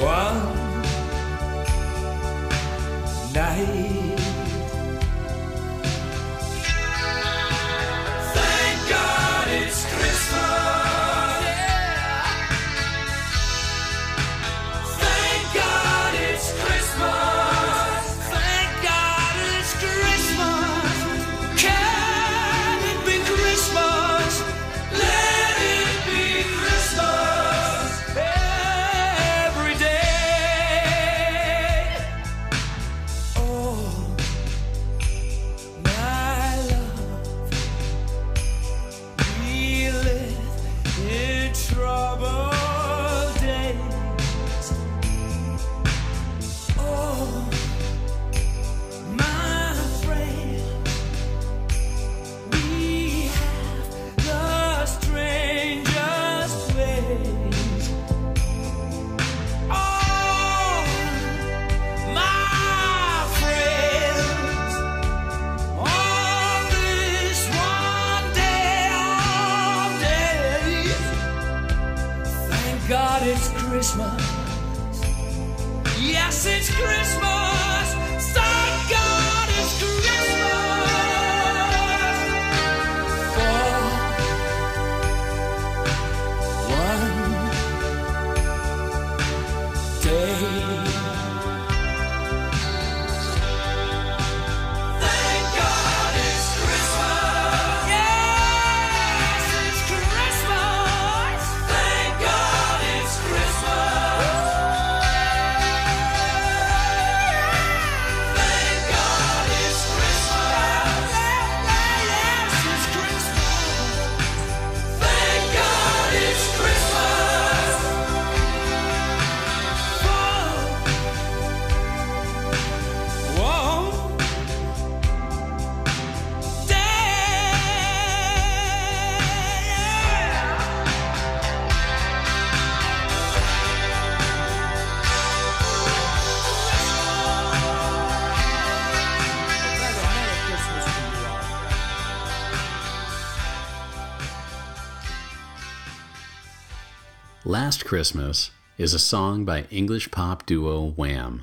One night. Christmas is a song by English pop duo Wham.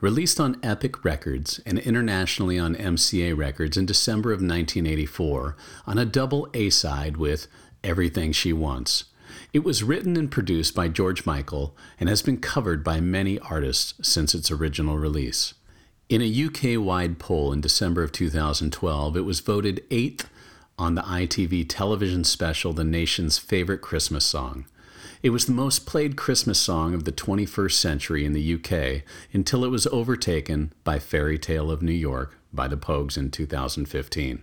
Released on Epic Records and internationally on MCA Records in December of 1984 on a double A side with Everything She Wants. It was written and produced by George Michael and has been covered by many artists since its original release. In a UK wide poll in December of 2012, it was voted eighth on the ITV television special The Nation's Favorite Christmas Song. It was the most played Christmas song of the 21st century in the UK until it was overtaken by Fairy Tale of New York by the Pogues in 2015.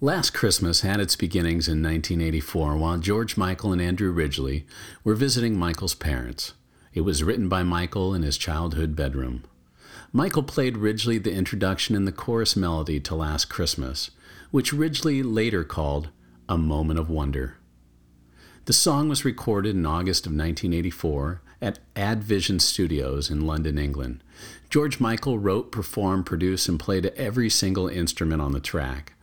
Last Christmas had its beginnings in 1984 while George Michael and Andrew Ridgeley were visiting Michael's parents. It was written by Michael in his childhood bedroom. Michael played Ridgeley the introduction and the chorus melody to Last Christmas, which Ridgeley later called A Moment of Wonder. The song was recorded in August of 1984 at Advision Studios in London, England. George Michael wrote, performed, produced, and played every single instrument on the track.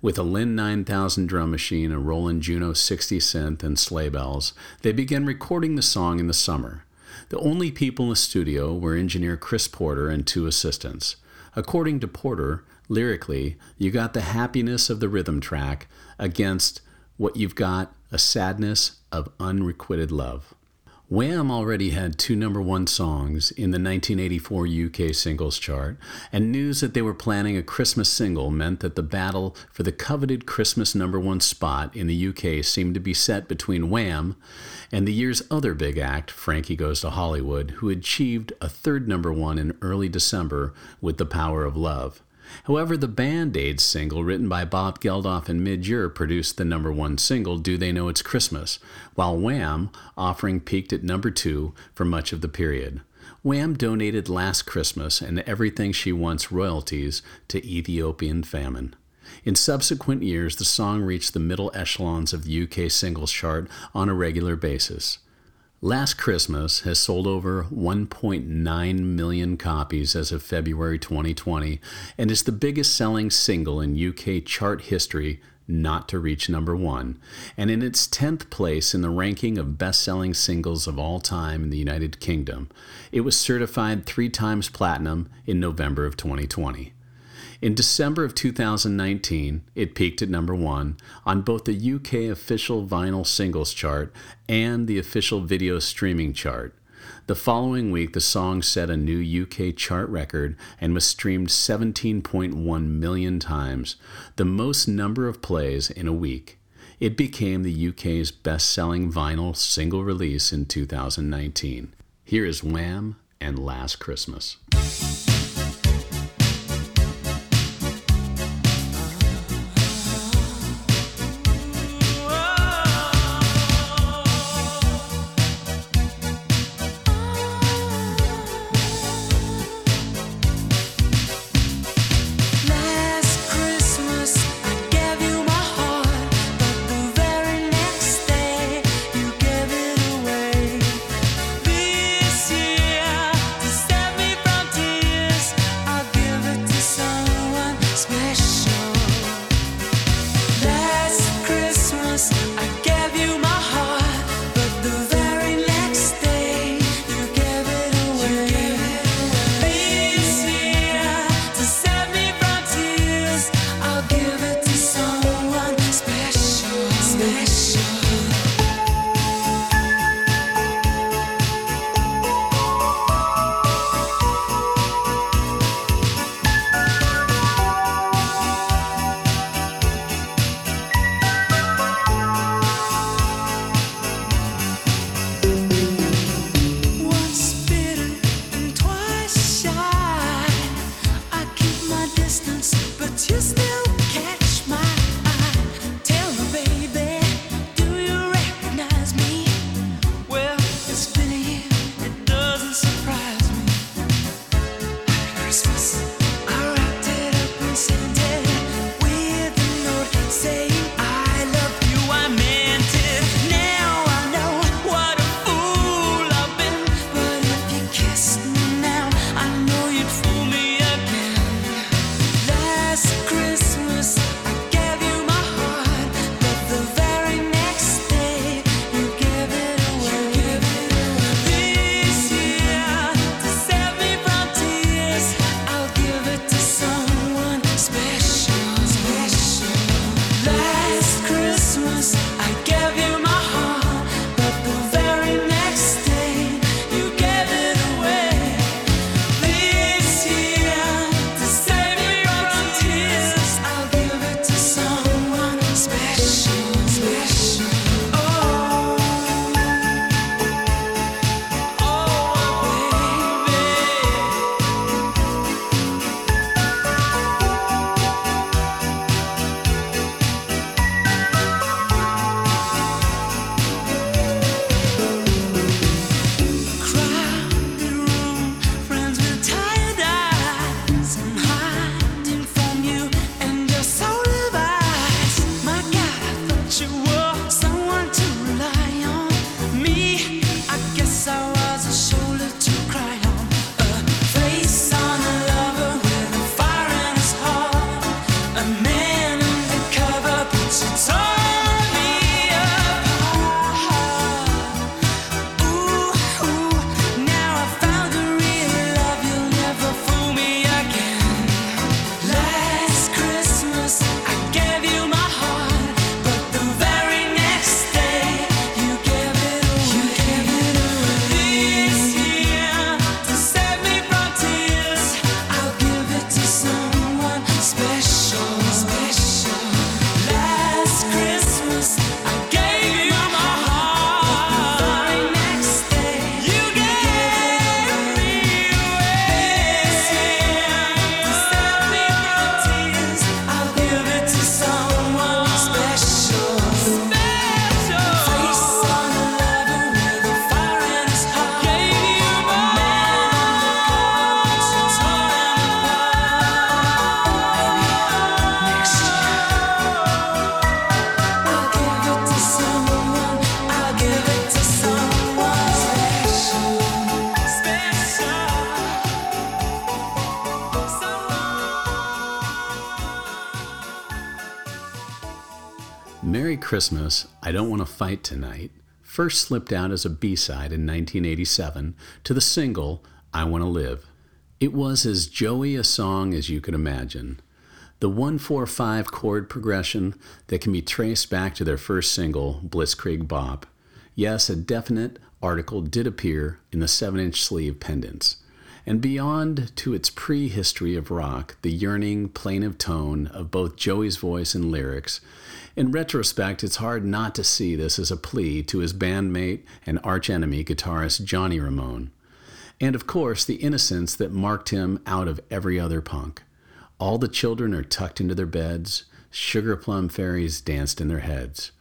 With a Linn 9000 drum machine, a Roland Juno 60 synth, and sleigh bells, they began recording the song in the summer. The only people in the studio were engineer Chris Porter and two assistants. According to Porter, lyrically, you got the happiness of the rhythm track against what you've got a sadness of unrequited love. Wham already had two number one songs in the 1984 UK singles chart, and news that they were planning a Christmas single meant that the battle for the coveted Christmas number one spot in the UK seemed to be set between Wham and the year's other big act, Frankie Goes to Hollywood, who achieved a third number one in early December with The Power of Love. However, the Band Aid single written by Bob Geldof in mid year produced the number one single, Do They Know It's Christmas, while Wham offering peaked at number two for much of the period. Wham donated Last Christmas and Everything She Wants royalties to Ethiopian famine. In subsequent years, the song reached the middle echelons of the UK singles chart on a regular basis. Last Christmas has sold over 1.9 million copies as of February 2020 and is the biggest selling single in UK chart history not to reach number one, and in its 10th place in the ranking of best selling singles of all time in the United Kingdom. It was certified three times platinum in November of 2020. In December of 2019, it peaked at number one on both the UK official vinyl singles chart and the official video streaming chart. The following week, the song set a new UK chart record and was streamed 17.1 million times, the most number of plays in a week. It became the UK's best selling vinyl single release in 2019. Here is Wham and Last Christmas. Christmas, I Don't Want to Fight Tonight first slipped out as a B side in 1987 to the single I Want to Live. It was as Joey a song as you could imagine. The 145 chord progression that can be traced back to their first single, Blitzkrieg Bop. Yes, a definite article did appear in the 7 inch sleeve pendants. And beyond to its prehistory of rock, the yearning, plaintive tone of both Joey's voice and lyrics, in retrospect, it's hard not to see this as a plea to his bandmate and archenemy guitarist Johnny Ramone. And of course, the innocence that marked him out of every other punk. All the children are tucked into their beds, sugar plum fairies danced in their heads.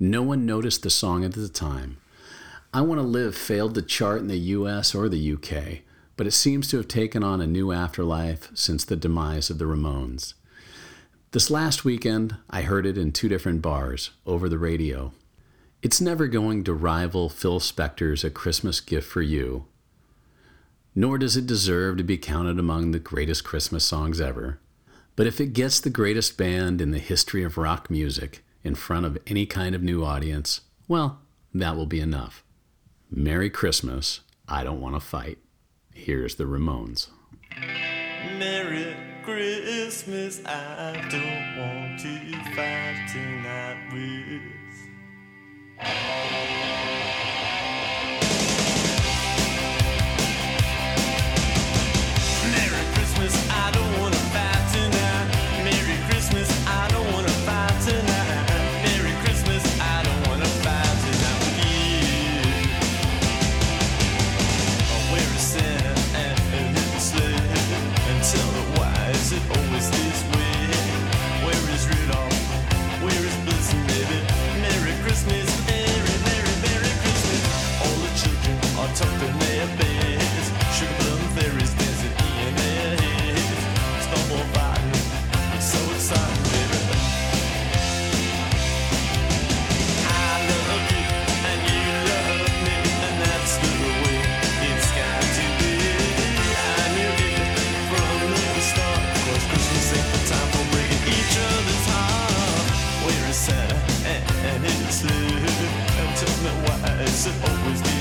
No one noticed the song at the time. I Want to Live failed to chart in the US or the UK, but it seems to have taken on a new afterlife since the demise of the Ramones. This last weekend, I heard it in two different bars over the radio. It's never going to rival Phil Spector's A Christmas Gift for You, nor does it deserve to be counted among the greatest Christmas songs ever. But if it gets the greatest band in the history of rock music in front of any kind of new audience, well, that will be enough. Merry Christmas, I don't want to fight. Here's the Ramones. Merry Christmas, I don't want to fight tonight with. Merry Christmas, I don't want to fight always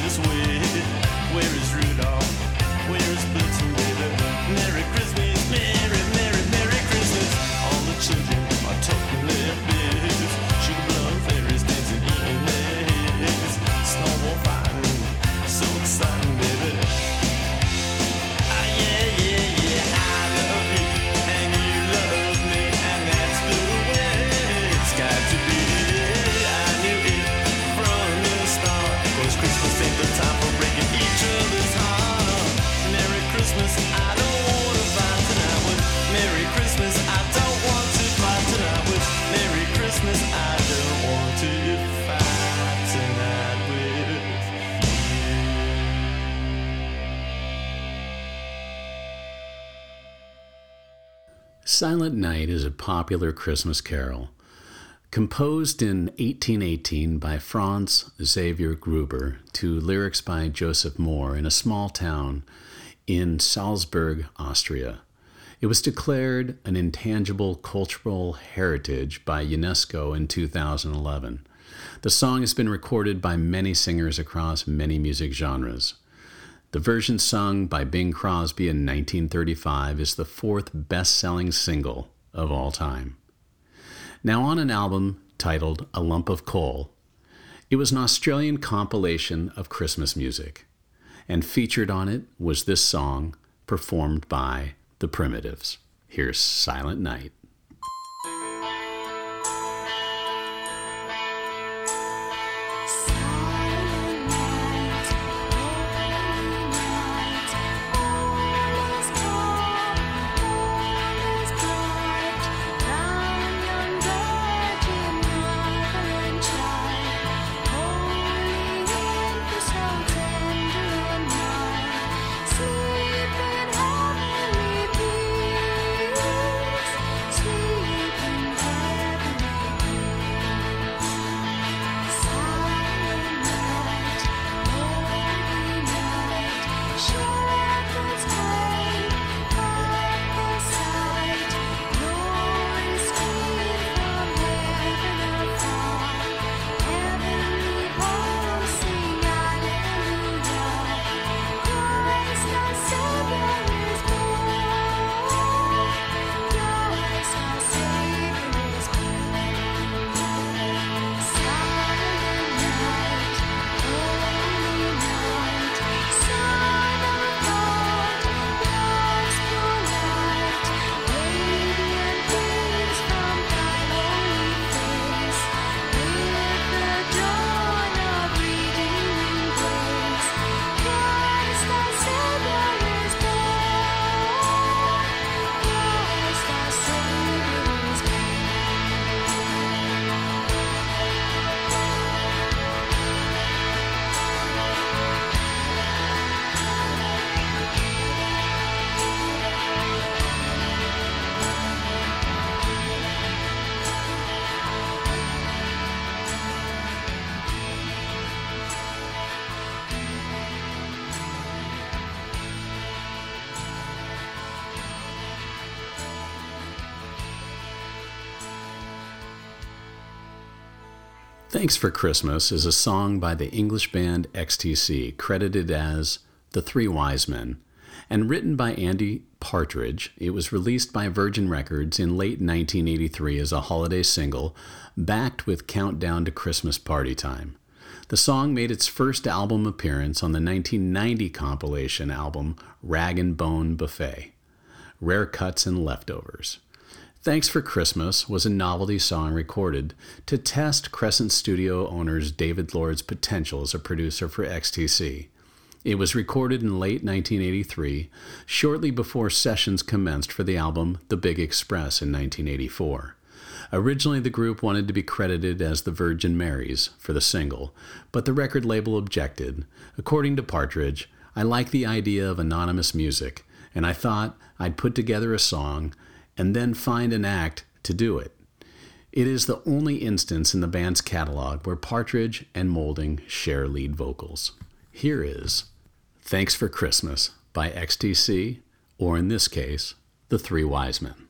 Silent Night is a popular Christmas carol. Composed in 1818 by Franz Xavier Gruber to lyrics by Joseph Mohr in a small town in Salzburg, Austria. It was declared an intangible cultural heritage by UNESCO in 2011. The song has been recorded by many singers across many music genres. The version sung by Bing Crosby in 1935 is the fourth best selling single of all time. Now, on an album titled A Lump of Coal, it was an Australian compilation of Christmas music, and featured on it was this song performed by The Primitives. Here's Silent Night. Thanks for Christmas is a song by the English band XTC, credited as The Three Wise Men, and written by Andy Partridge. It was released by Virgin Records in late 1983 as a holiday single, backed with Countdown to Christmas Party Time. The song made its first album appearance on the 1990 compilation album Rag and Bone Buffet Rare Cuts and Leftovers. Thanks for Christmas was a novelty song recorded to test Crescent Studio owners David Lord's potential as a producer for XTC. It was recorded in late 1983, shortly before sessions commenced for the album The Big Express in 1984. Originally, the group wanted to be credited as the Virgin Marys for the single, but the record label objected. According to Partridge, I like the idea of anonymous music, and I thought I'd put together a song and then find an act to do it. It is the only instance in the band's catalog where Partridge and Moulding share lead vocals. Here is Thanks for Christmas by XTC, or in this case, The Three Wise Men.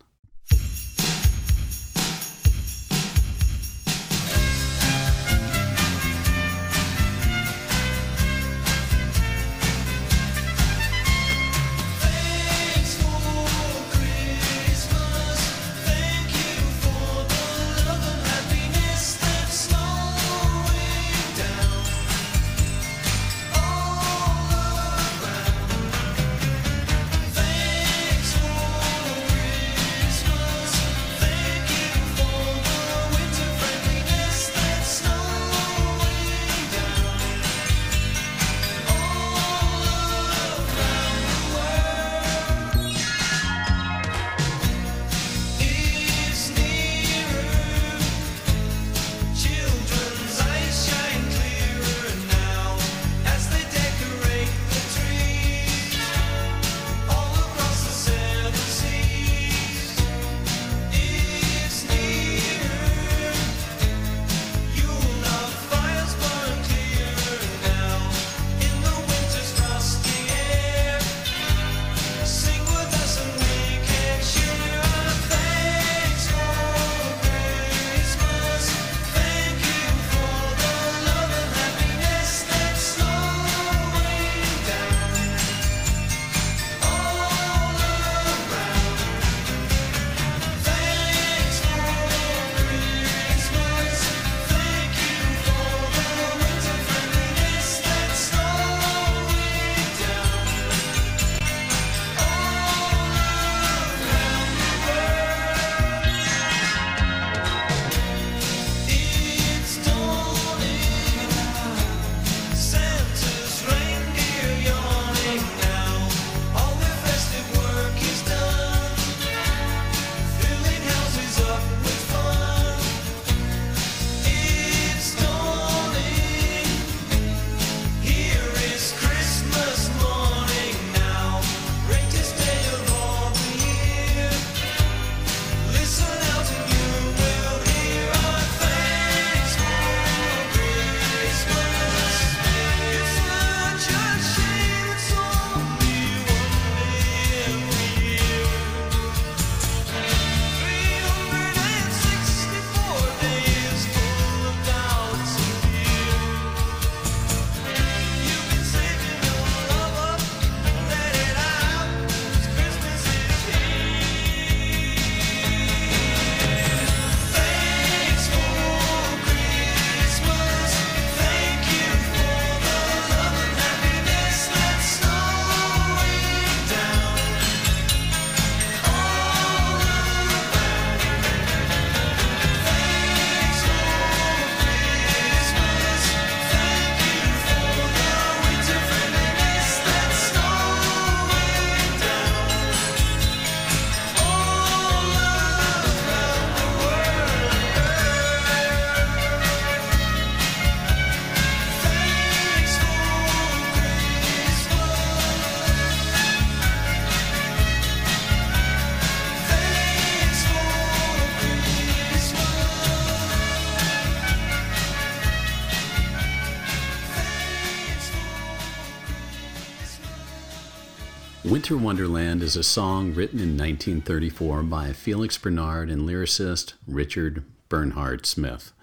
Wonderland is a song written in 1934 by Felix Bernard and lyricist Richard Bernhard Smith.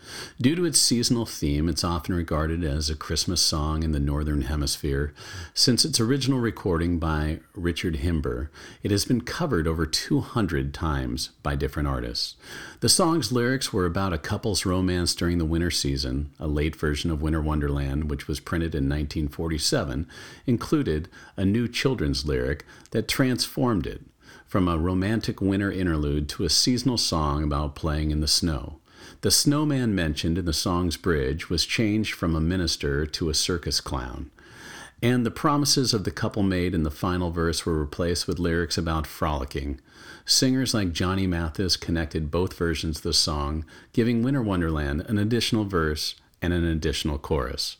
Due to its seasonal theme, it's often regarded as a Christmas song in the Northern Hemisphere. Since its original recording by Richard Himber, it has been covered over 200 times by different artists. The song's lyrics were about a couple's romance during the winter season. A late version of Winter Wonderland, which was printed in 1947, included a new children's lyric that transformed it from a romantic winter interlude to a seasonal song about playing in the snow. The snowman mentioned in the song's bridge was changed from a minister to a circus clown. And the promises of the couple made in the final verse were replaced with lyrics about frolicking. Singers like Johnny Mathis connected both versions of the song, giving Winter Wonderland an additional verse and an additional chorus.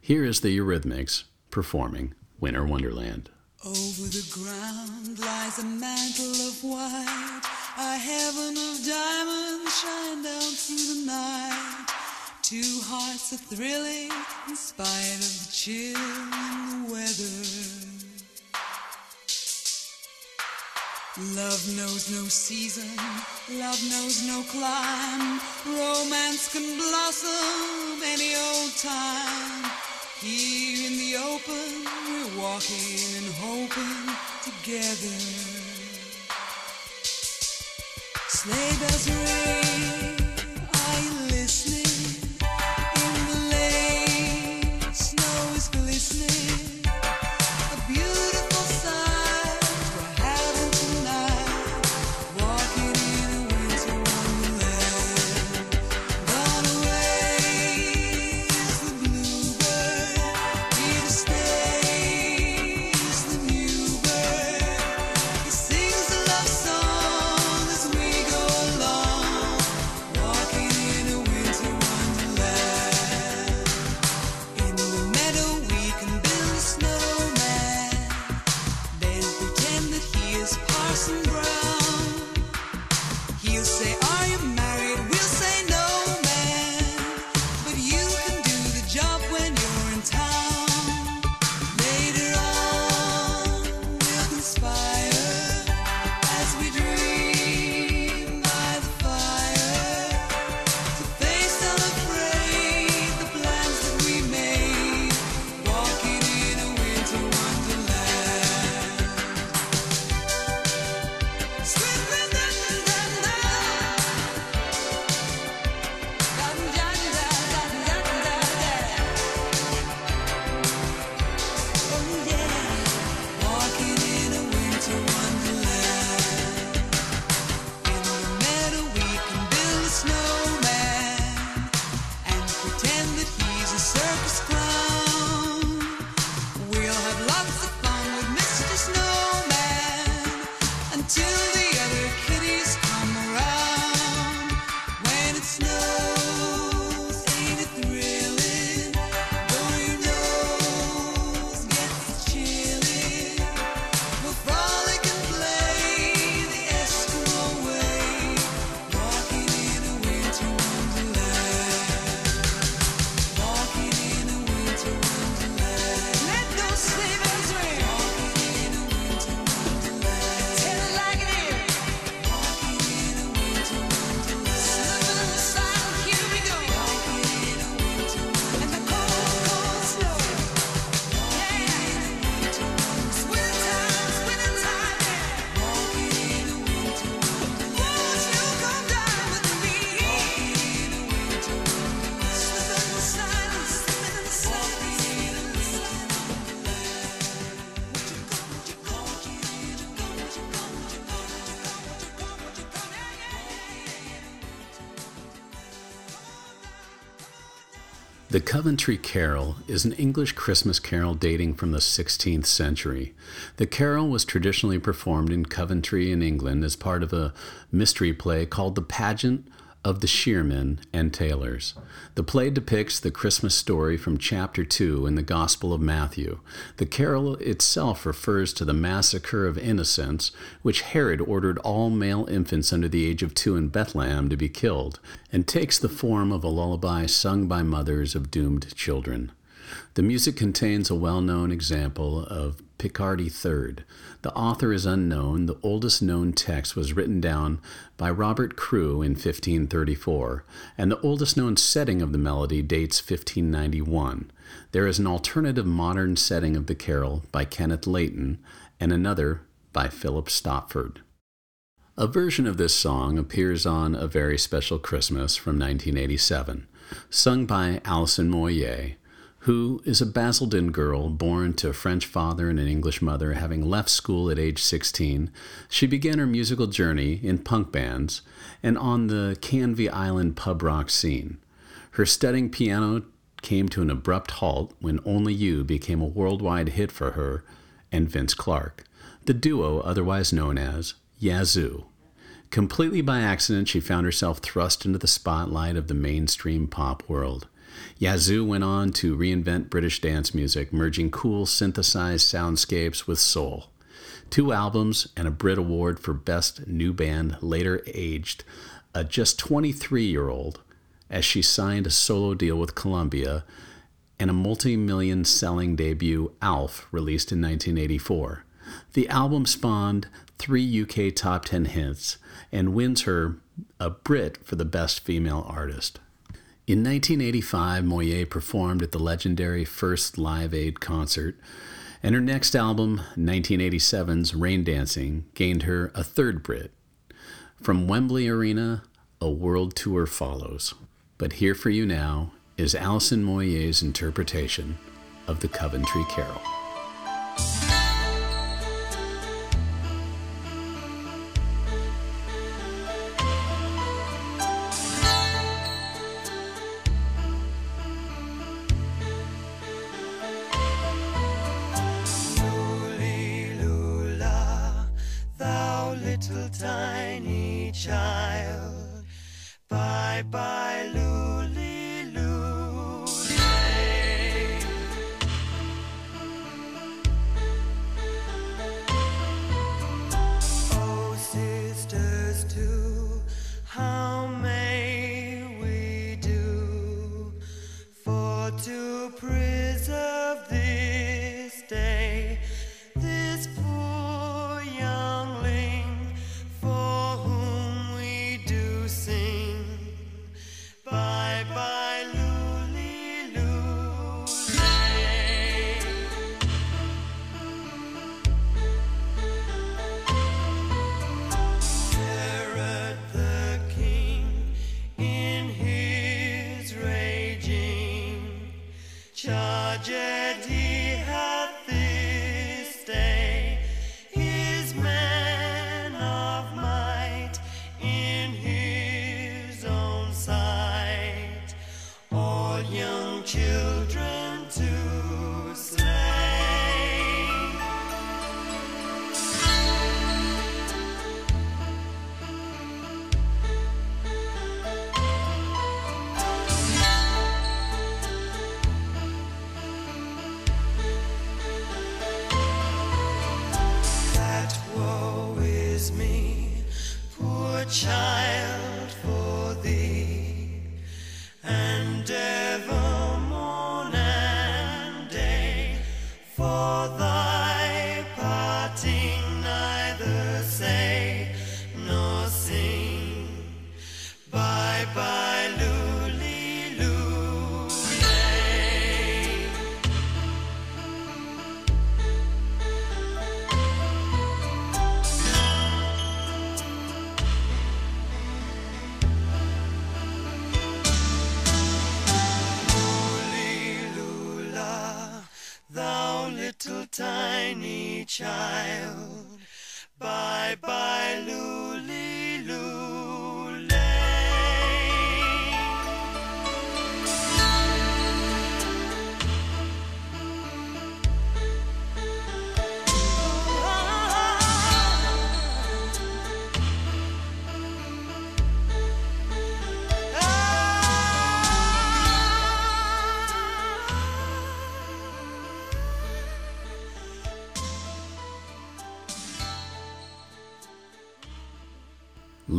Here is the Eurythmics performing Winter Wonderland. Over the ground lies a mantle of white, a heaven of diamonds shine down through the night. Two hearts are thrilling in spite of the chill in the weather. Love knows no season, love knows no clime. Romance can blossom any old time. Here in the open, we're walking and hoping together. Sleigh bells ring, Coventry Carol is an English Christmas carol dating from the 16th century. The carol was traditionally performed in Coventry in England as part of a mystery play called The Pageant of the Shearmen and Tailors. The play depicts the Christmas story from chapter 2 in the Gospel of Matthew. The carol itself refers to the massacre of innocents, which Herod ordered all male infants under the age of two in Bethlehem to be killed, and takes the form of a lullaby sung by mothers of doomed children. The music contains a well known example of Picardy Third. The author is unknown. The oldest known text was written down by Robert Croo in 1534, and the oldest known setting of the melody dates 1591. There is an alternative modern setting of the carol by Kenneth Leighton and another by Philip Stopford. A version of this song appears on A Very Special Christmas from 1987, sung by Alison Moyet, who is a Basildon girl born to a French father and an English mother. Having left school at age 16, she began her musical journey in punk bands and on the Canvey Island pub rock scene. Her studying piano came to an abrupt halt when Only You became a worldwide hit for her and Vince Clarke, the duo otherwise known as Yazoo. Completely by accident, she found herself thrust into the spotlight of the mainstream pop world. Yazoo went on to reinvent British dance music, merging cool synthesized soundscapes with soul. Two albums and a Brit Award for Best New Band later aged a just 23 year old as she signed a solo deal with Columbia and a multi million selling debut, Alf, released in 1984. The album spawned three UK top 10 hits and wins her a Brit for the Best Female Artist. In 1985, Moyet performed at the legendary First Live Aid concert, and her next album, 1987's Rain Dancing, gained her a third Brit. From Wembley Arena, a world tour follows. But here for you now is Alison Moyet's interpretation of the Coventry Carol.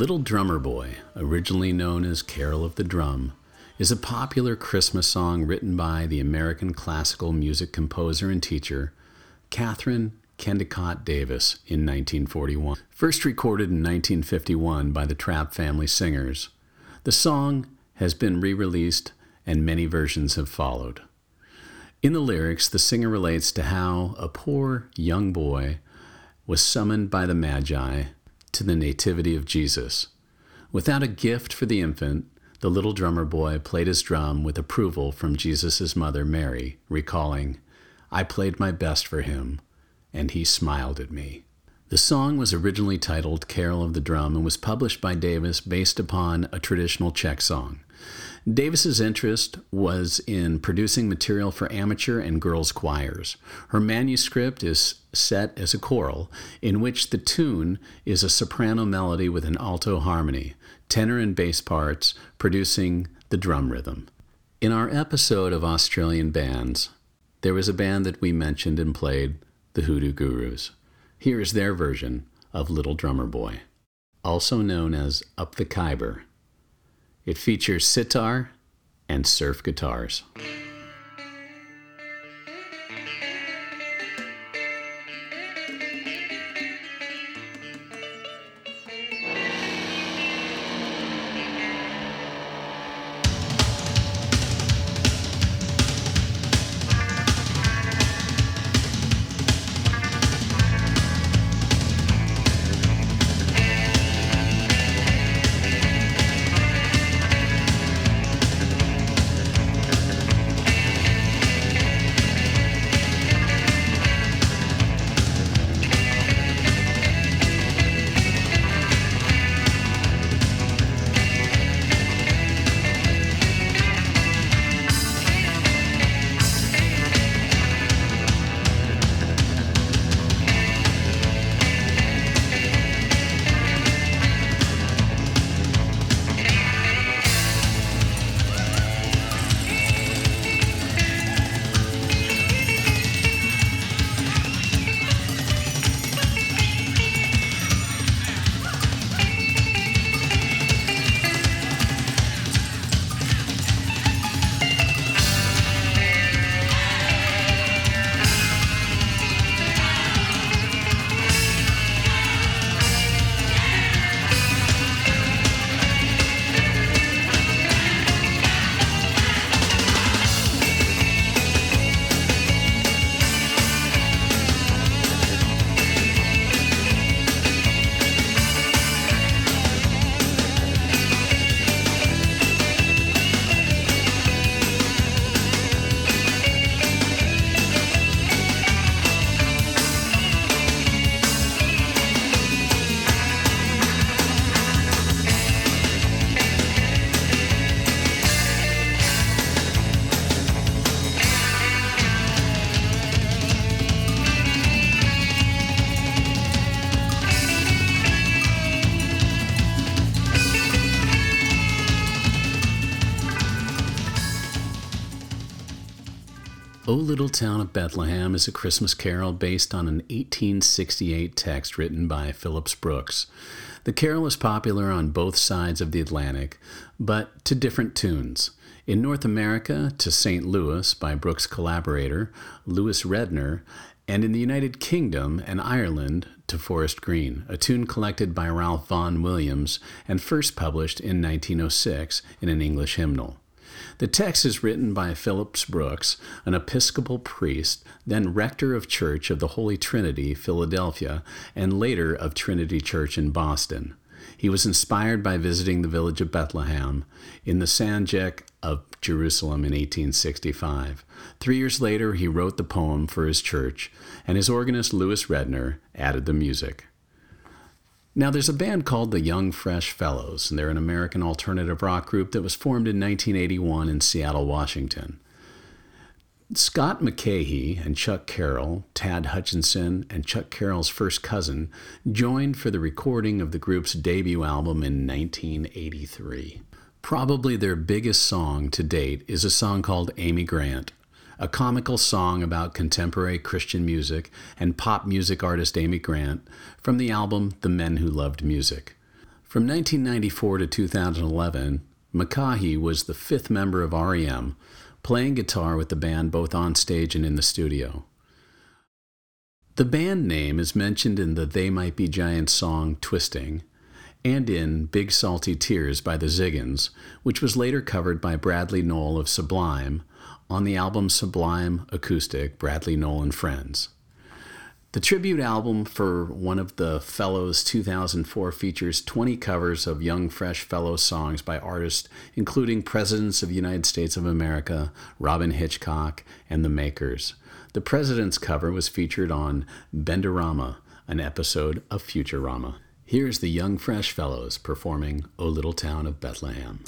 Little Drummer Boy, originally known as Carol of the Drum, is a popular Christmas song written by the American classical music composer and teacher Katherine Kennicott Davis in 1941. First recorded in 1951 by the Trapp Family Singers, the song has been re released and many versions have followed. In the lyrics, the singer relates to how a poor young boy was summoned by the Magi to the Nativity of Jesus. Without a gift for the infant, the little drummer boy played his drum with approval from Jesus' mother, Mary, recalling, I played my best for him, and he smiled at me. The song was originally titled Carol of the Drum and was published by Davis based upon a traditional Czech song. Davis's interest was in producing material for amateur and girls' choirs. Her manuscript is set as a choral, in which the tune is a soprano melody with an alto harmony, tenor and bass parts producing the drum rhythm. In our episode of Australian bands, there was a band that we mentioned and played, the Hoodoo Gurus. Here is their version of Little Drummer Boy, also known as Up the Khyber. It features sitar and surf guitars. O Little Town of Bethlehem is a Christmas carol based on an 1868 text written by Phillips Brooks. The carol is popular on both sides of the Atlantic, but to different tunes. In North America, to St. Louis by Brooks' collaborator, Lewis Redner, and in the United Kingdom and Ireland to Forest Green, a tune collected by Ralph Vaughan Williams and first published in 1906 in an English hymnal. The text is written by Phillips Brooks, an Episcopal priest, then rector of Church of the Holy Trinity, Philadelphia, and later of Trinity Church in Boston. He was inspired by visiting the village of Bethlehem in the Sanjak of Jerusalem in 1865. Three years later, he wrote the poem for his church, and his organist Lewis Redner added the music. Now, there's a band called the Young Fresh Fellows, and they're an American alternative rock group that was formed in 1981 in Seattle, Washington. Scott McCaughey and Chuck Carroll, Tad Hutchinson, and Chuck Carroll's first cousin, joined for the recording of the group's debut album in 1983. Probably their biggest song to date is a song called Amy Grant, a comical song about contemporary Christian music and pop music artist Amy Grant from the album The Men Who Loved Music. From 1994 to 2011, McCaughey was the fifth member of REM, playing guitar with the band both on stage and in the studio. The band name is mentioned in the They Might Be Giants song Twisting and in Big Salty Tears by the Ziggens, which was later covered by Bradley Nowell of Sublime on the album Sublime Acoustic Bradley Nolan Friends. The tribute album for one of the Fellows 2004 features 20 covers of young, fresh Fellow songs by artists including Presidents of the United States of America, Robyn Hitchcock, and The Makers. The President's cover was featured on Benderama, an episode of Futurama. Here's the Young Fresh Fellows performing O Little Town of Bethlehem.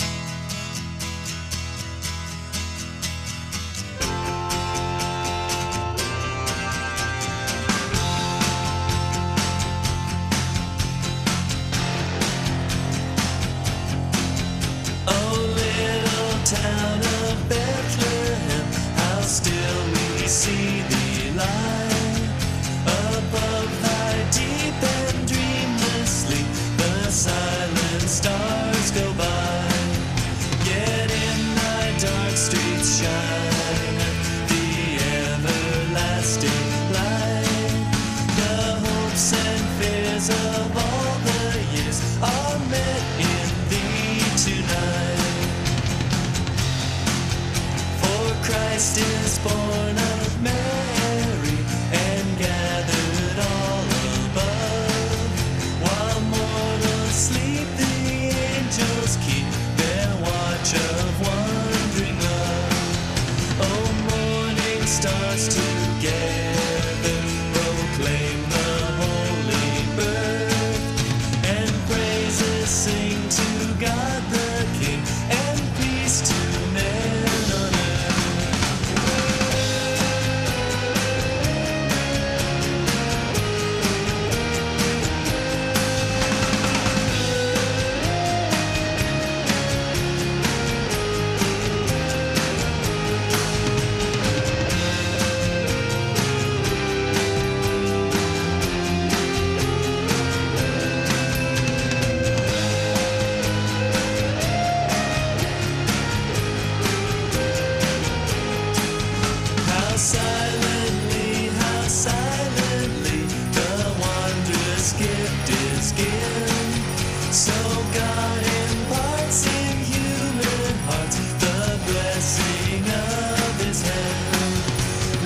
So God imparts in human hearts the blessing of His hand.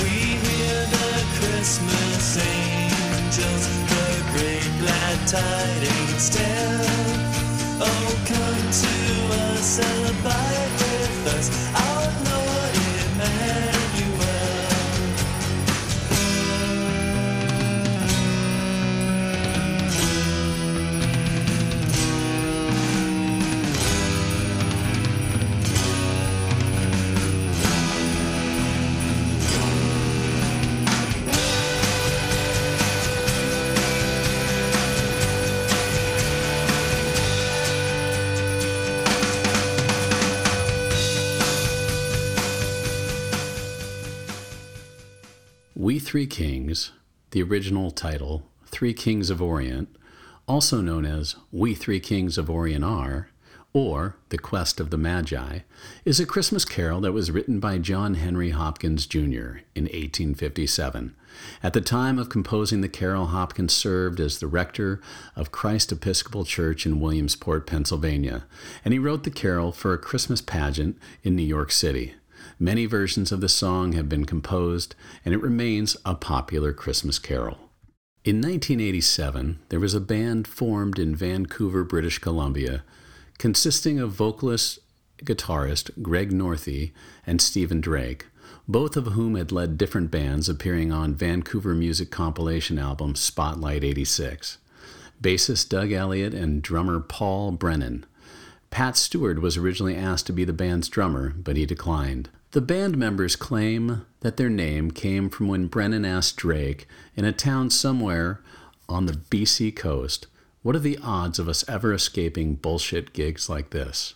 We hear the Christmas angels, the great glad tidings tell. Oh, come to us, abide with us, Three Kings, the original title, Three Kings of Orient, also known as We Three Kings of Orient Are, or The Quest of the Magi, is a Christmas carol that was written by John Henry Hopkins Jr. in 1857. At the time of composing the carol, Hopkins served as the rector of Christ Episcopal Church in Williamsport, Pennsylvania, and he wrote the carol for a Christmas pageant in New York City. Many versions of the song have been composed, and it remains a popular Christmas carol. In 1987, there was a band formed in Vancouver, British Columbia, consisting of vocalist guitarist Craig Northey and Steven Drake, both of whom had led different bands appearing on Vancouver music compilation album Spotlight 86. Bassist Doug Elliott and drummer Paul Brennan. Pat Steward was originally asked to be the band's drummer, but he declined. The band members claim that their name came from when Brennan asked Drake in a town somewhere on the BC coast, What are the odds of us ever escaping bullshit gigs like this?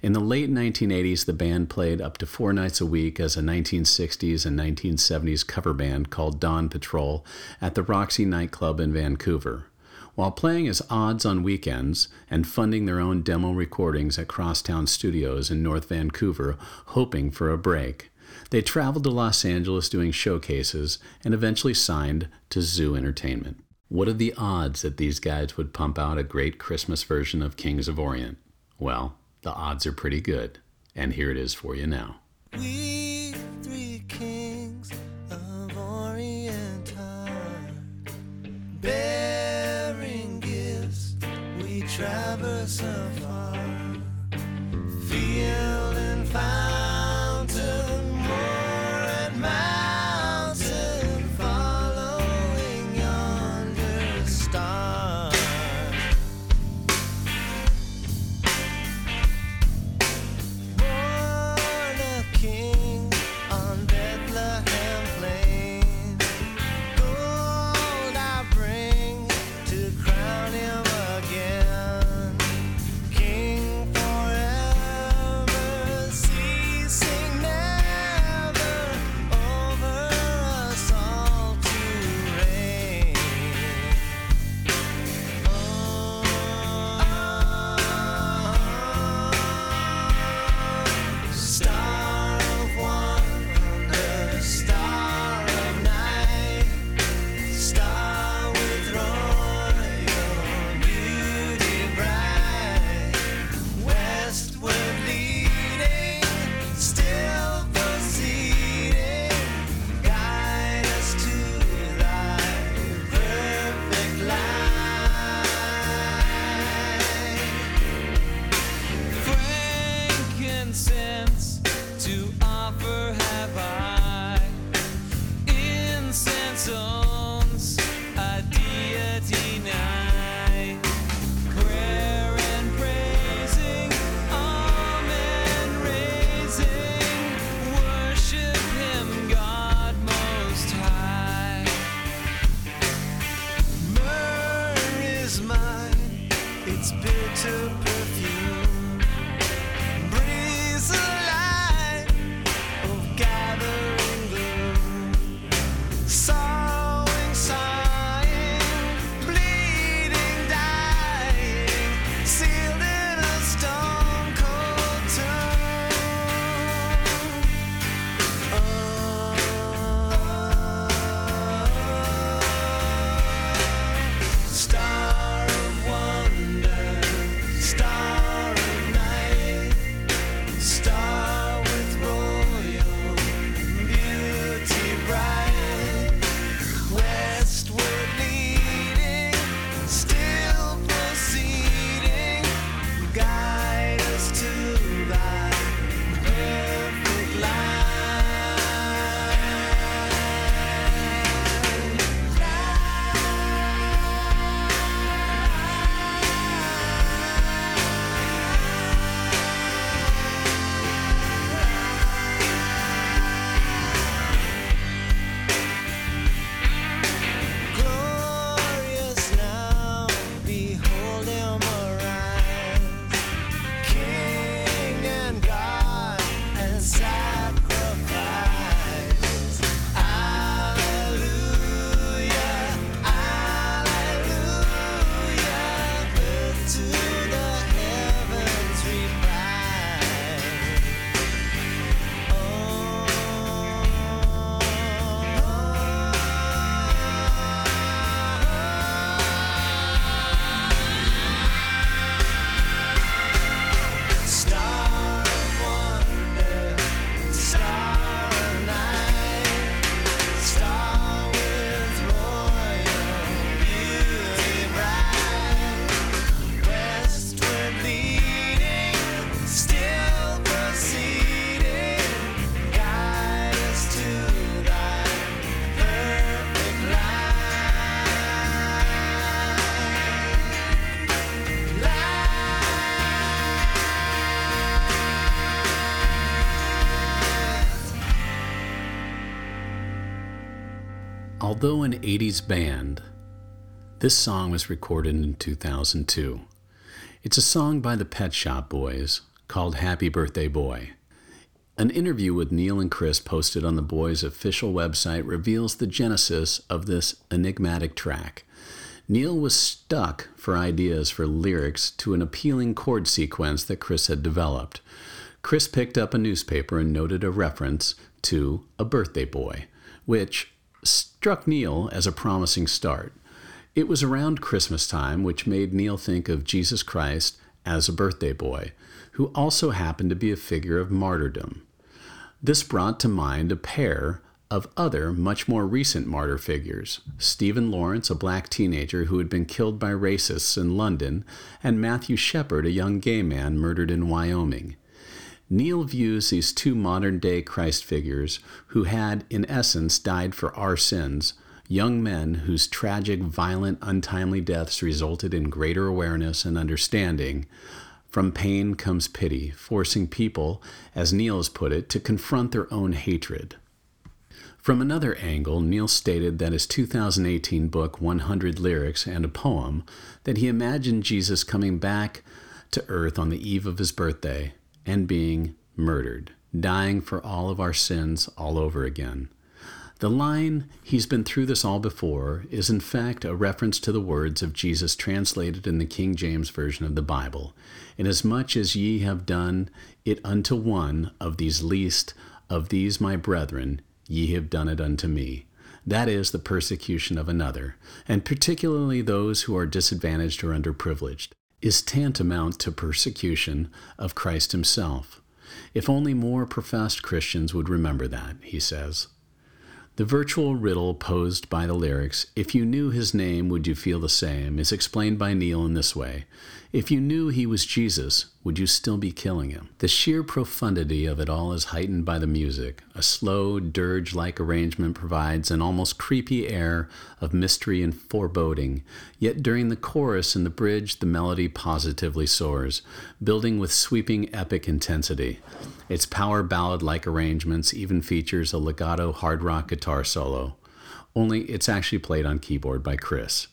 In the late 1980s, the band played up to four nights a week as a 1960s and 1970s cover band called Dawn Patrol at the Roxy nightclub in Vancouver. While playing as odds on weekends and funding their own demo recordings at Crosstown Studios in North Vancouver, hoping for a break. They traveled to Los Angeles doing showcases and eventually signed to Zoo Entertainment. What are the odds that these guys would pump out a great Christmas version of Kings of Orient? Well, the odds are pretty good, and here it is for you now. We three kings of Orient bearing gifts. We traverse afar, and Although an 80s band, this song was recorded in 2002. It's a song by the Pet Shop Boys called Happy Birthday Boy. An interview with Neil and Chris posted on the boys' official website reveals the genesis of this enigmatic track. Neil was stuck for ideas for lyrics to an appealing chord sequence that Chris had developed. Chris picked up a newspaper and noted a reference to A Birthday Boy, which struck Neil as a promising start. It was around Christmas time, which made Neil think of Jesus Christ as a birthday boy, who also happened to be a figure of martyrdom. This brought to mind a pair of other, much more recent martyr figures Stephen Lawrence, a black teenager who had been killed by racists in London, and Matthew Shepard, a young gay man murdered in Wyoming. Neil views these two modern day Christ figures who had, in essence, died for our sins, young men whose tragic, violent, untimely deaths resulted in greater awareness and understanding. From pain comes pity, forcing people, as Neil has put it, to confront their own hatred. From another angle, Neil stated that his 2018 book, 100 Lyrics and a Poem, that he imagined Jesus coming back to earth on the eve of his birthday and being murdered, dying for all of our sins all over again. The line, He's been through this all before, is in fact a reference to the words of Jesus translated in the King James Version of the Bible Inasmuch as ye have done it unto one of these least of these my brethren, ye have done it unto me. That is the persecution of another, and particularly those who are disadvantaged or underprivileged, is tantamount to persecution of Christ Himself. If only more professed Christians would remember that, he says. The virtual riddle posed by the lyrics, If you knew his name, would you feel the same, is explained by Neil in this way If you knew he was Jesus, would you still be killing him? The sheer profundity of it all is heightened by the music. A slow, dirge like arrangement provides an almost creepy air of mystery and foreboding, yet during the chorus and the bridge, the melody positively soars, building with sweeping epic intensity. Its power ballad like arrangements even features a legato hard rock guitar solo, only it's actually played on keyboard by Chris.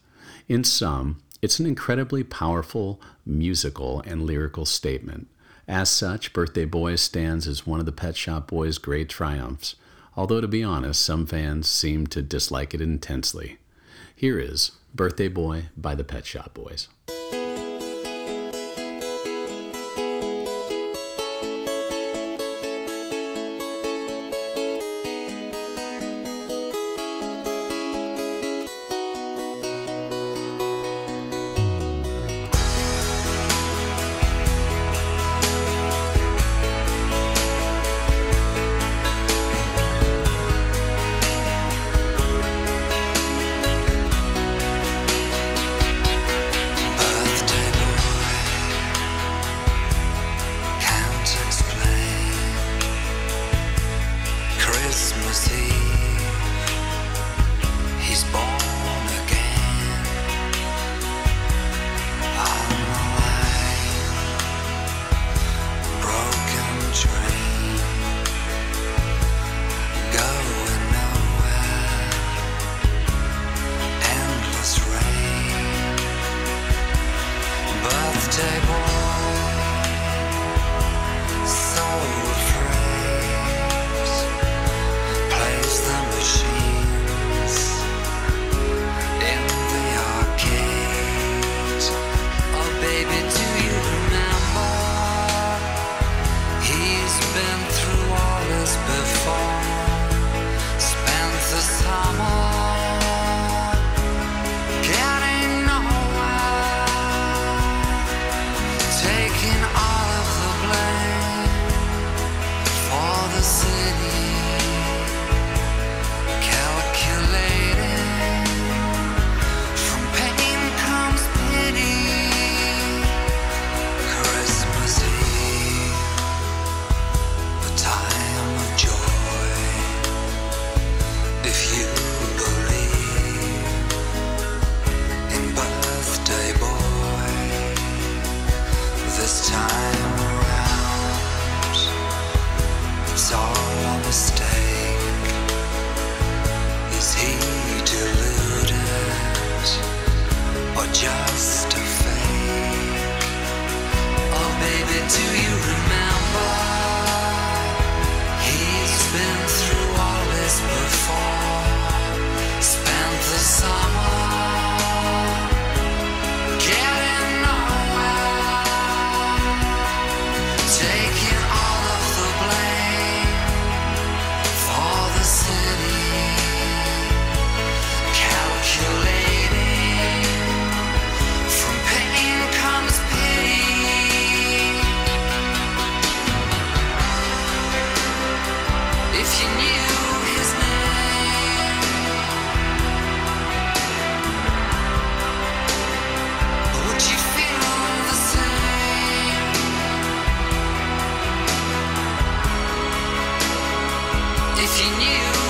In sum, it's an incredibly powerful musical and lyrical statement. As such, Birthday Boy stands as one of the Pet Shop Boys' great triumphs, although to be honest, some fans seem to dislike it intensely. Here is Birthday Boy by the Pet Shop Boys. if you knew.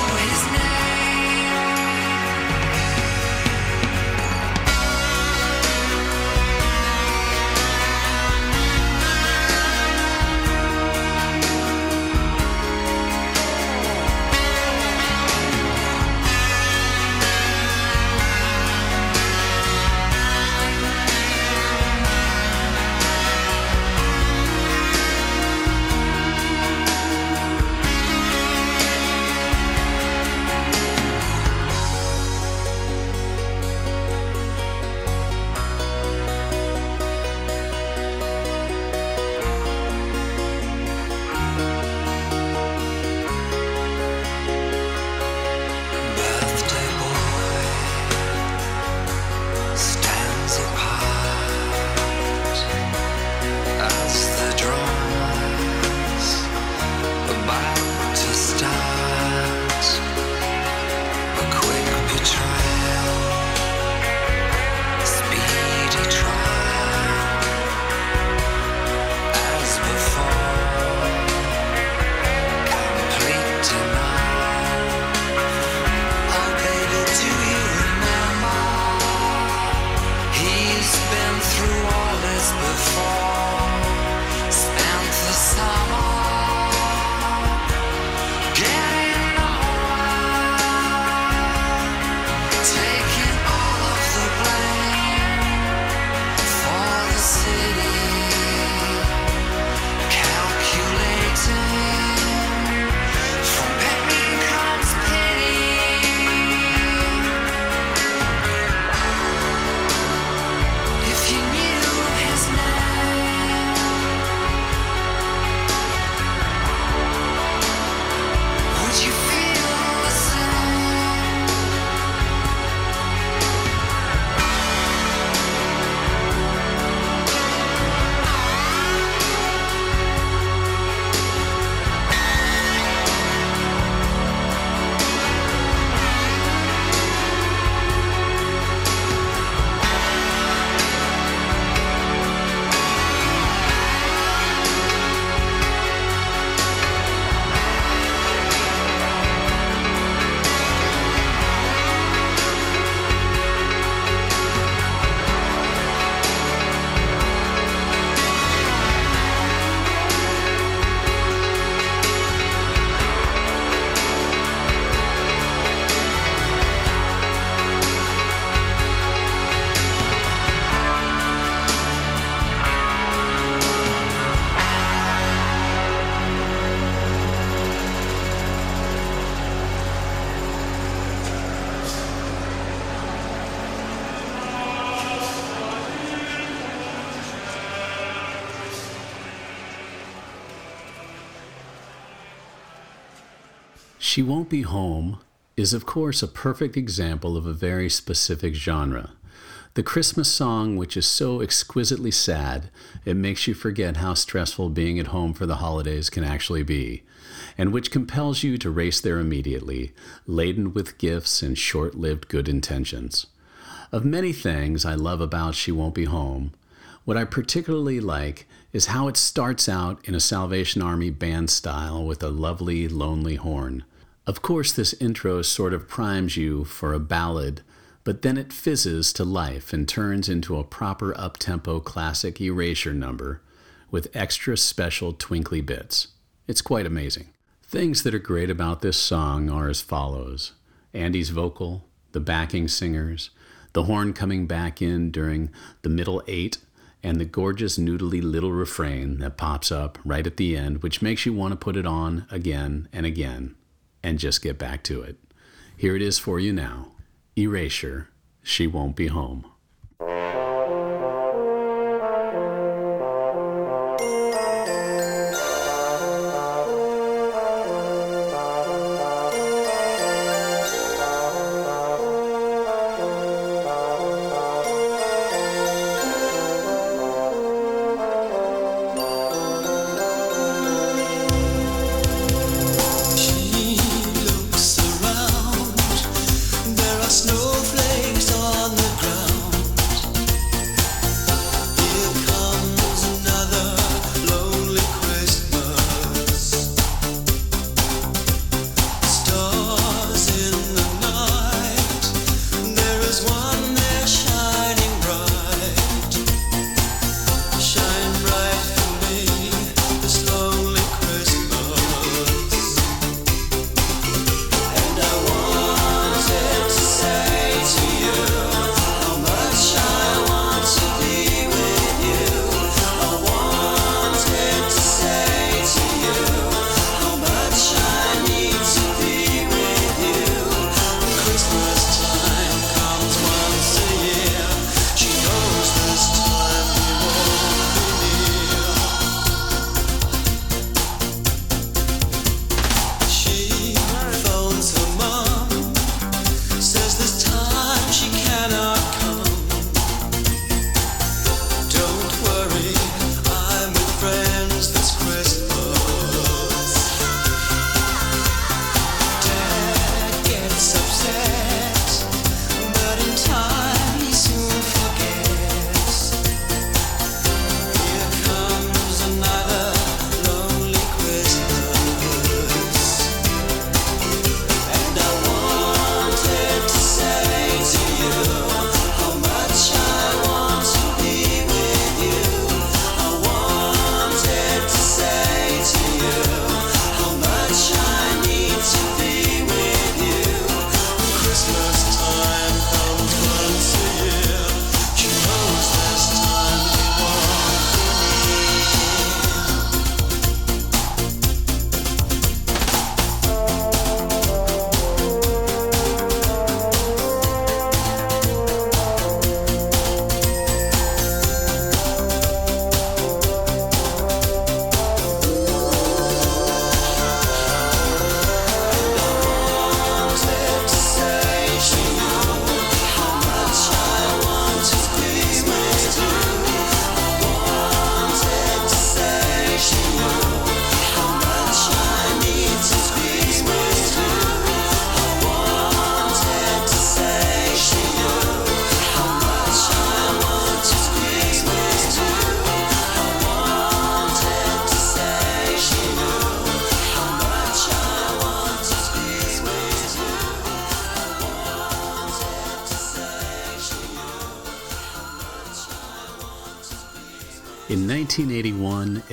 She Won't Be Home is, of course, a perfect example of a very specific genre. The Christmas song, which is so exquisitely sad, it makes you forget how stressful being at home for the holidays can actually be, and which compels you to race there immediately, laden with gifts and short lived good intentions. Of many things I love about She Won't Be Home, what I particularly like is how it starts out in a Salvation Army band style with a lovely, lonely horn. Of course, this intro sort of primes you for a ballad, but then it fizzes to life and turns into a proper up-tempo classic erasure number with extra special twinkly bits. It's quite amazing. Things that are great about this song are as follows Andy's vocal, the backing singers, the horn coming back in during the middle eight, and the gorgeous noodly little refrain that pops up right at the end, which makes you want to put it on again and again and just get back to it. Here it is for you now Erasure, She Won't Be Home.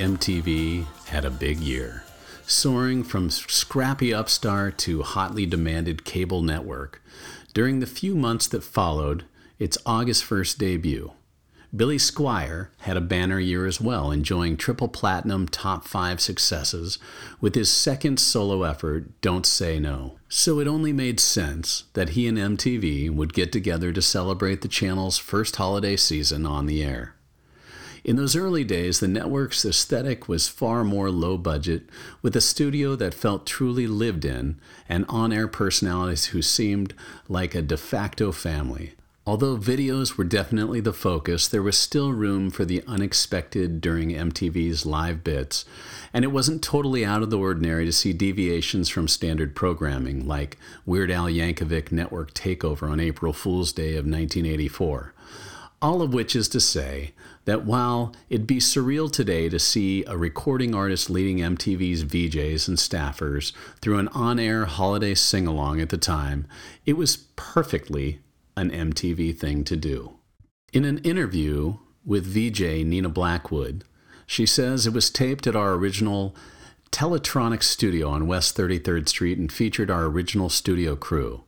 MTV had a big year, soaring from scrappy upstart to hotly demanded cable network. During the few months that followed its August 1st debut, Billy Squier had a banner year as well, enjoying triple platinum top five successes with his second solo effort, Don't Say No. So it only made sense that he and MTV would get together to celebrate the channel's first holiday season on the air. In those early days, the network's aesthetic was far more low budget, with a studio that felt truly lived in and on air personalities who seemed like a de facto family. Although videos were definitely the focus, there was still room for the unexpected during MTV's live bits, and it wasn't totally out of the ordinary to see deviations from standard programming, like Weird Al Yankovic Network Takeover on April Fool's Day of 1984. All of which is to say that while it'd be surreal today to see a recording artist leading MTV's VJs and staffers through an on air holiday sing along at the time, it was perfectly an MTV thing to do. In an interview with VJ Nina Blackwood, she says it was taped at our original Teletronic studio on West 33rd Street and featured our original studio crew,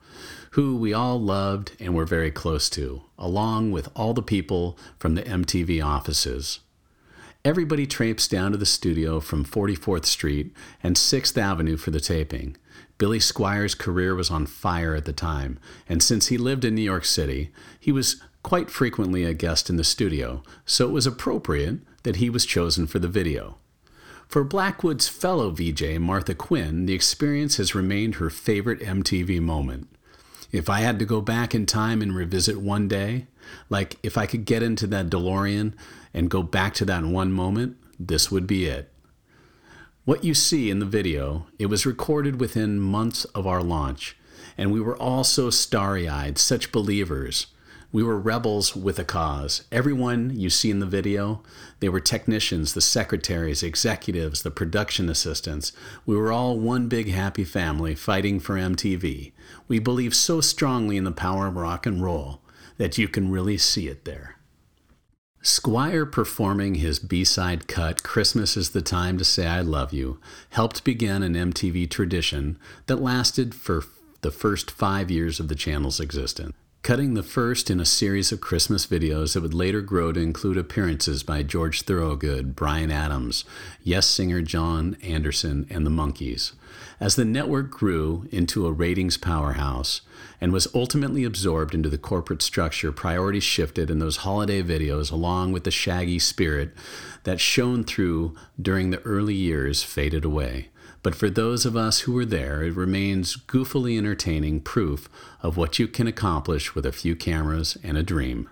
who we all loved and were very close to, along with all the people from the MTV offices. Everybody traipsed down to the studio from 44th Street and 6th Avenue for the taping. Billy Squier's career was on fire at the time, and since he lived in New York City, he was quite frequently a guest in the studio, so it was appropriate that he was chosen for the video. For Blackwood's fellow VJ, Martha Quinn, the experience has remained her favorite MTV moment. If I had to go back in time and revisit one day, like if I could get into that DeLorean and go back to that one moment, this would be it. What you see in the video, it was recorded within months of our launch, and we were all so starry eyed, such believers. We were rebels with a cause. Everyone you see in the video, they were technicians, the secretaries, executives, the production assistants. We were all one big happy family fighting for MTV. We believe so strongly in the power of rock and roll that you can really see it there. Squier performing his B side cut, Christmas is the Time to Say I Love You, helped begin an MTV tradition that lasted for the first five years of the channel's existence. Cutting the first in a series of Christmas videos that would later grow to include appearances by George Thorogood, Bryan Adams, Yes singer Jon Anderson, and the Monkees. As the network grew into a ratings powerhouse and was ultimately absorbed into the corporate structure, priorities shifted, and those holiday videos, along with the shaggy spirit that shone through during the early years, faded away. But for those of us who were there, it remains goofily entertaining proof of what you can accomplish with a few cameras and a dream.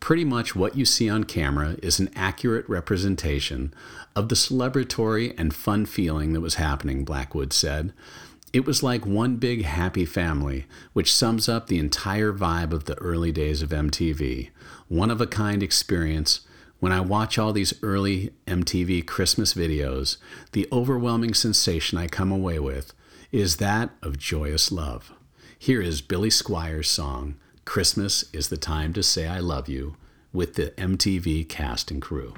Pretty much what you see on camera is an accurate representation of the celebratory and fun feeling that was happening, Blackwood said. It was like one big happy family, which sums up the entire vibe of the early days of MTV. One of a kind experience. When I watch all these early MTV Christmas videos, the overwhelming sensation I come away with is that of joyous love. Here is Billy Squier's song, Christmas is the Time to Say I Love You, with the MTV cast and crew.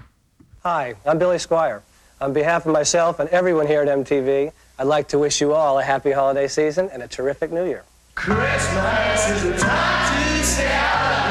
Hi, I'm Billy Squier. On behalf of myself and everyone here at MTV, I'd like to wish you all a happy holiday season and a terrific new year. Christmas is the time to say I love you.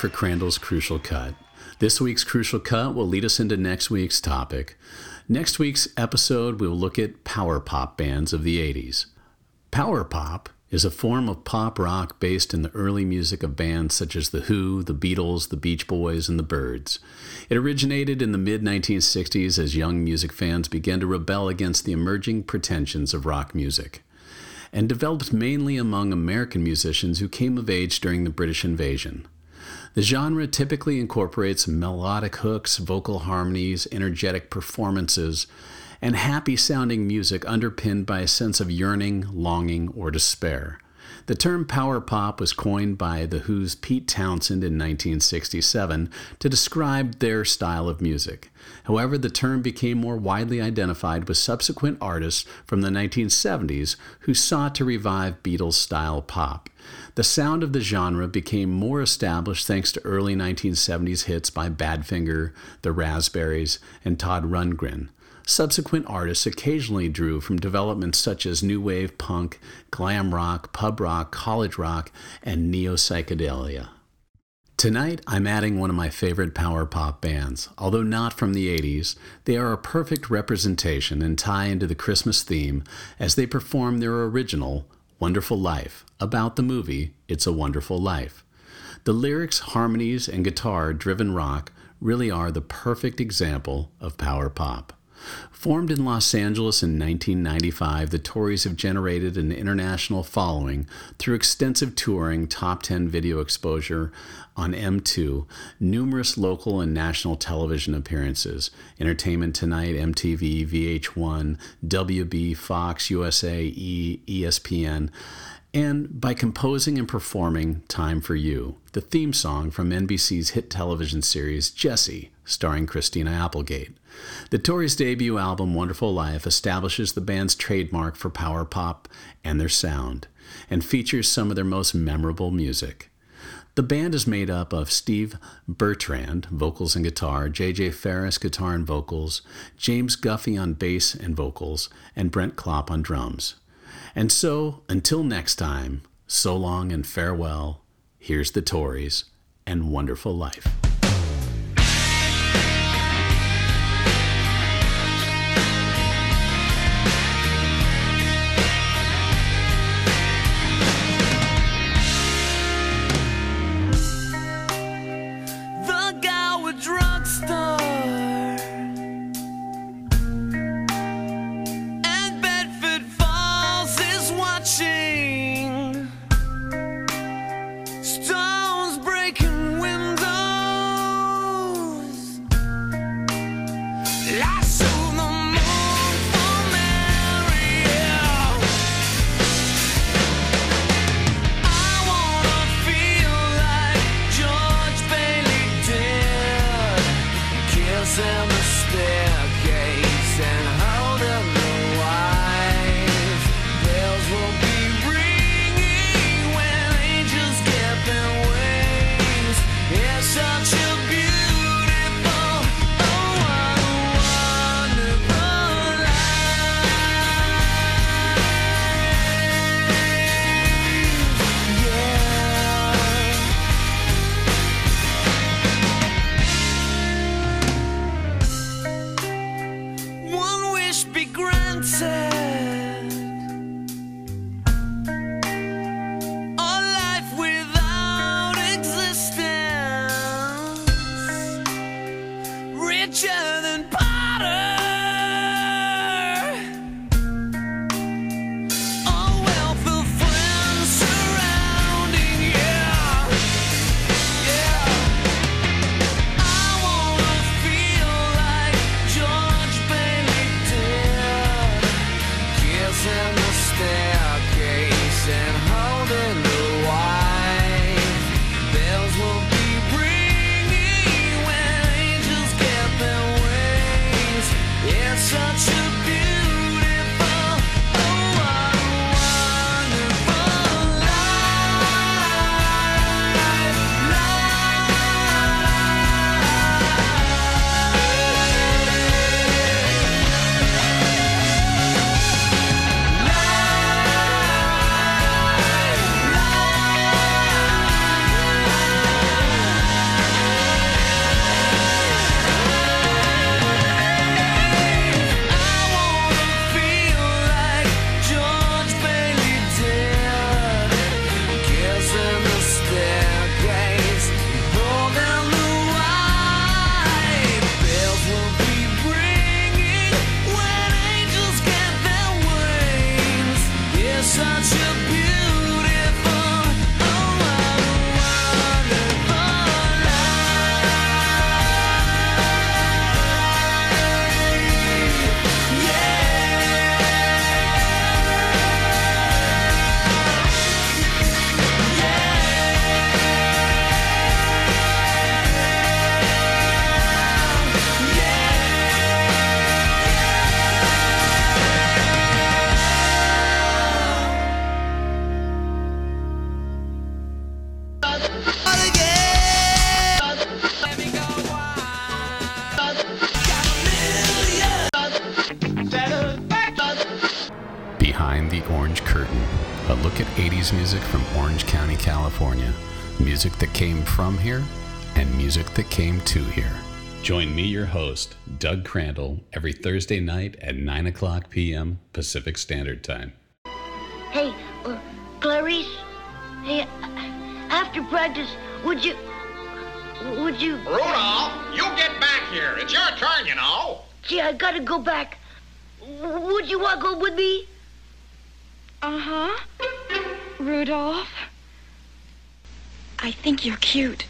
For Crandall's Crucial Cut. This week's Crucial Cut will lead us into next week's topic. Next week's episode, we will look at power pop bands of the 80s. Power pop is a form of pop rock based in the early music of bands such as The Who, The Beatles, The Beach Boys, and The Byrds. It originated in the mid 1960s as young music fans began to rebel against the emerging pretensions of rock music and developed mainly among American musicians who came of age during the British invasion. The genre typically incorporates melodic hooks, vocal harmonies, energetic performances, and happy sounding music underpinned by a sense of yearning, longing, or despair. The term power pop was coined by The Who's Pete Townshend in 1967 to describe their style of music. However, the term became more widely identified with subsequent artists from the 1970s who sought to revive Beatles style pop. The sound of the genre became more established thanks to early 1970s hits by Badfinger, The Raspberries, and Todd Rundgren. Subsequent artists occasionally drew from developments such as new wave punk, glam rock, pub rock, college rock, and neo psychedelia. Tonight, I'm adding one of my favorite power pop bands. Although not from the 80s, they are a perfect representation and tie into the Christmas theme as they perform their original, Wonderful Life, about the movie It's a Wonderful Life. The lyrics, harmonies, and guitar driven rock really are the perfect example of power pop. Formed in Los Angeles in 1995, the Tories have generated an international following through extensive touring, top 10 video exposure on M2, numerous local and national television appearances, Entertainment Tonight, MTV, VH1, WB, Fox, USA, E, ESPN, and by composing and performing Time for You, the theme song from NBC's hit television series Jesse, starring Christina Applegate. The Tories' debut album Wonderful Life establishes the band's trademark for power pop and their sound, and features some of their most memorable music. The band is made up of Steve Bertrand, vocals and guitar, JJ Ferris, guitar and vocals, James Guffey on bass and vocals, and Brent Klopp on drums. And so, until next time, so long and farewell. Here's the Tories and Wonderful Life. That came here. Join me, your host, Doug Crandall, every Thursday night at 9 o'clock p.m. Pacific Standard Time. Hey, uh, Clarice. Hey, uh, after practice, would you, would you? Rudolph, you get back here. It's your turn, you know. Gee, I gotta go back. Would you walk over with me? Uh huh. Rudolph. I think you're cute.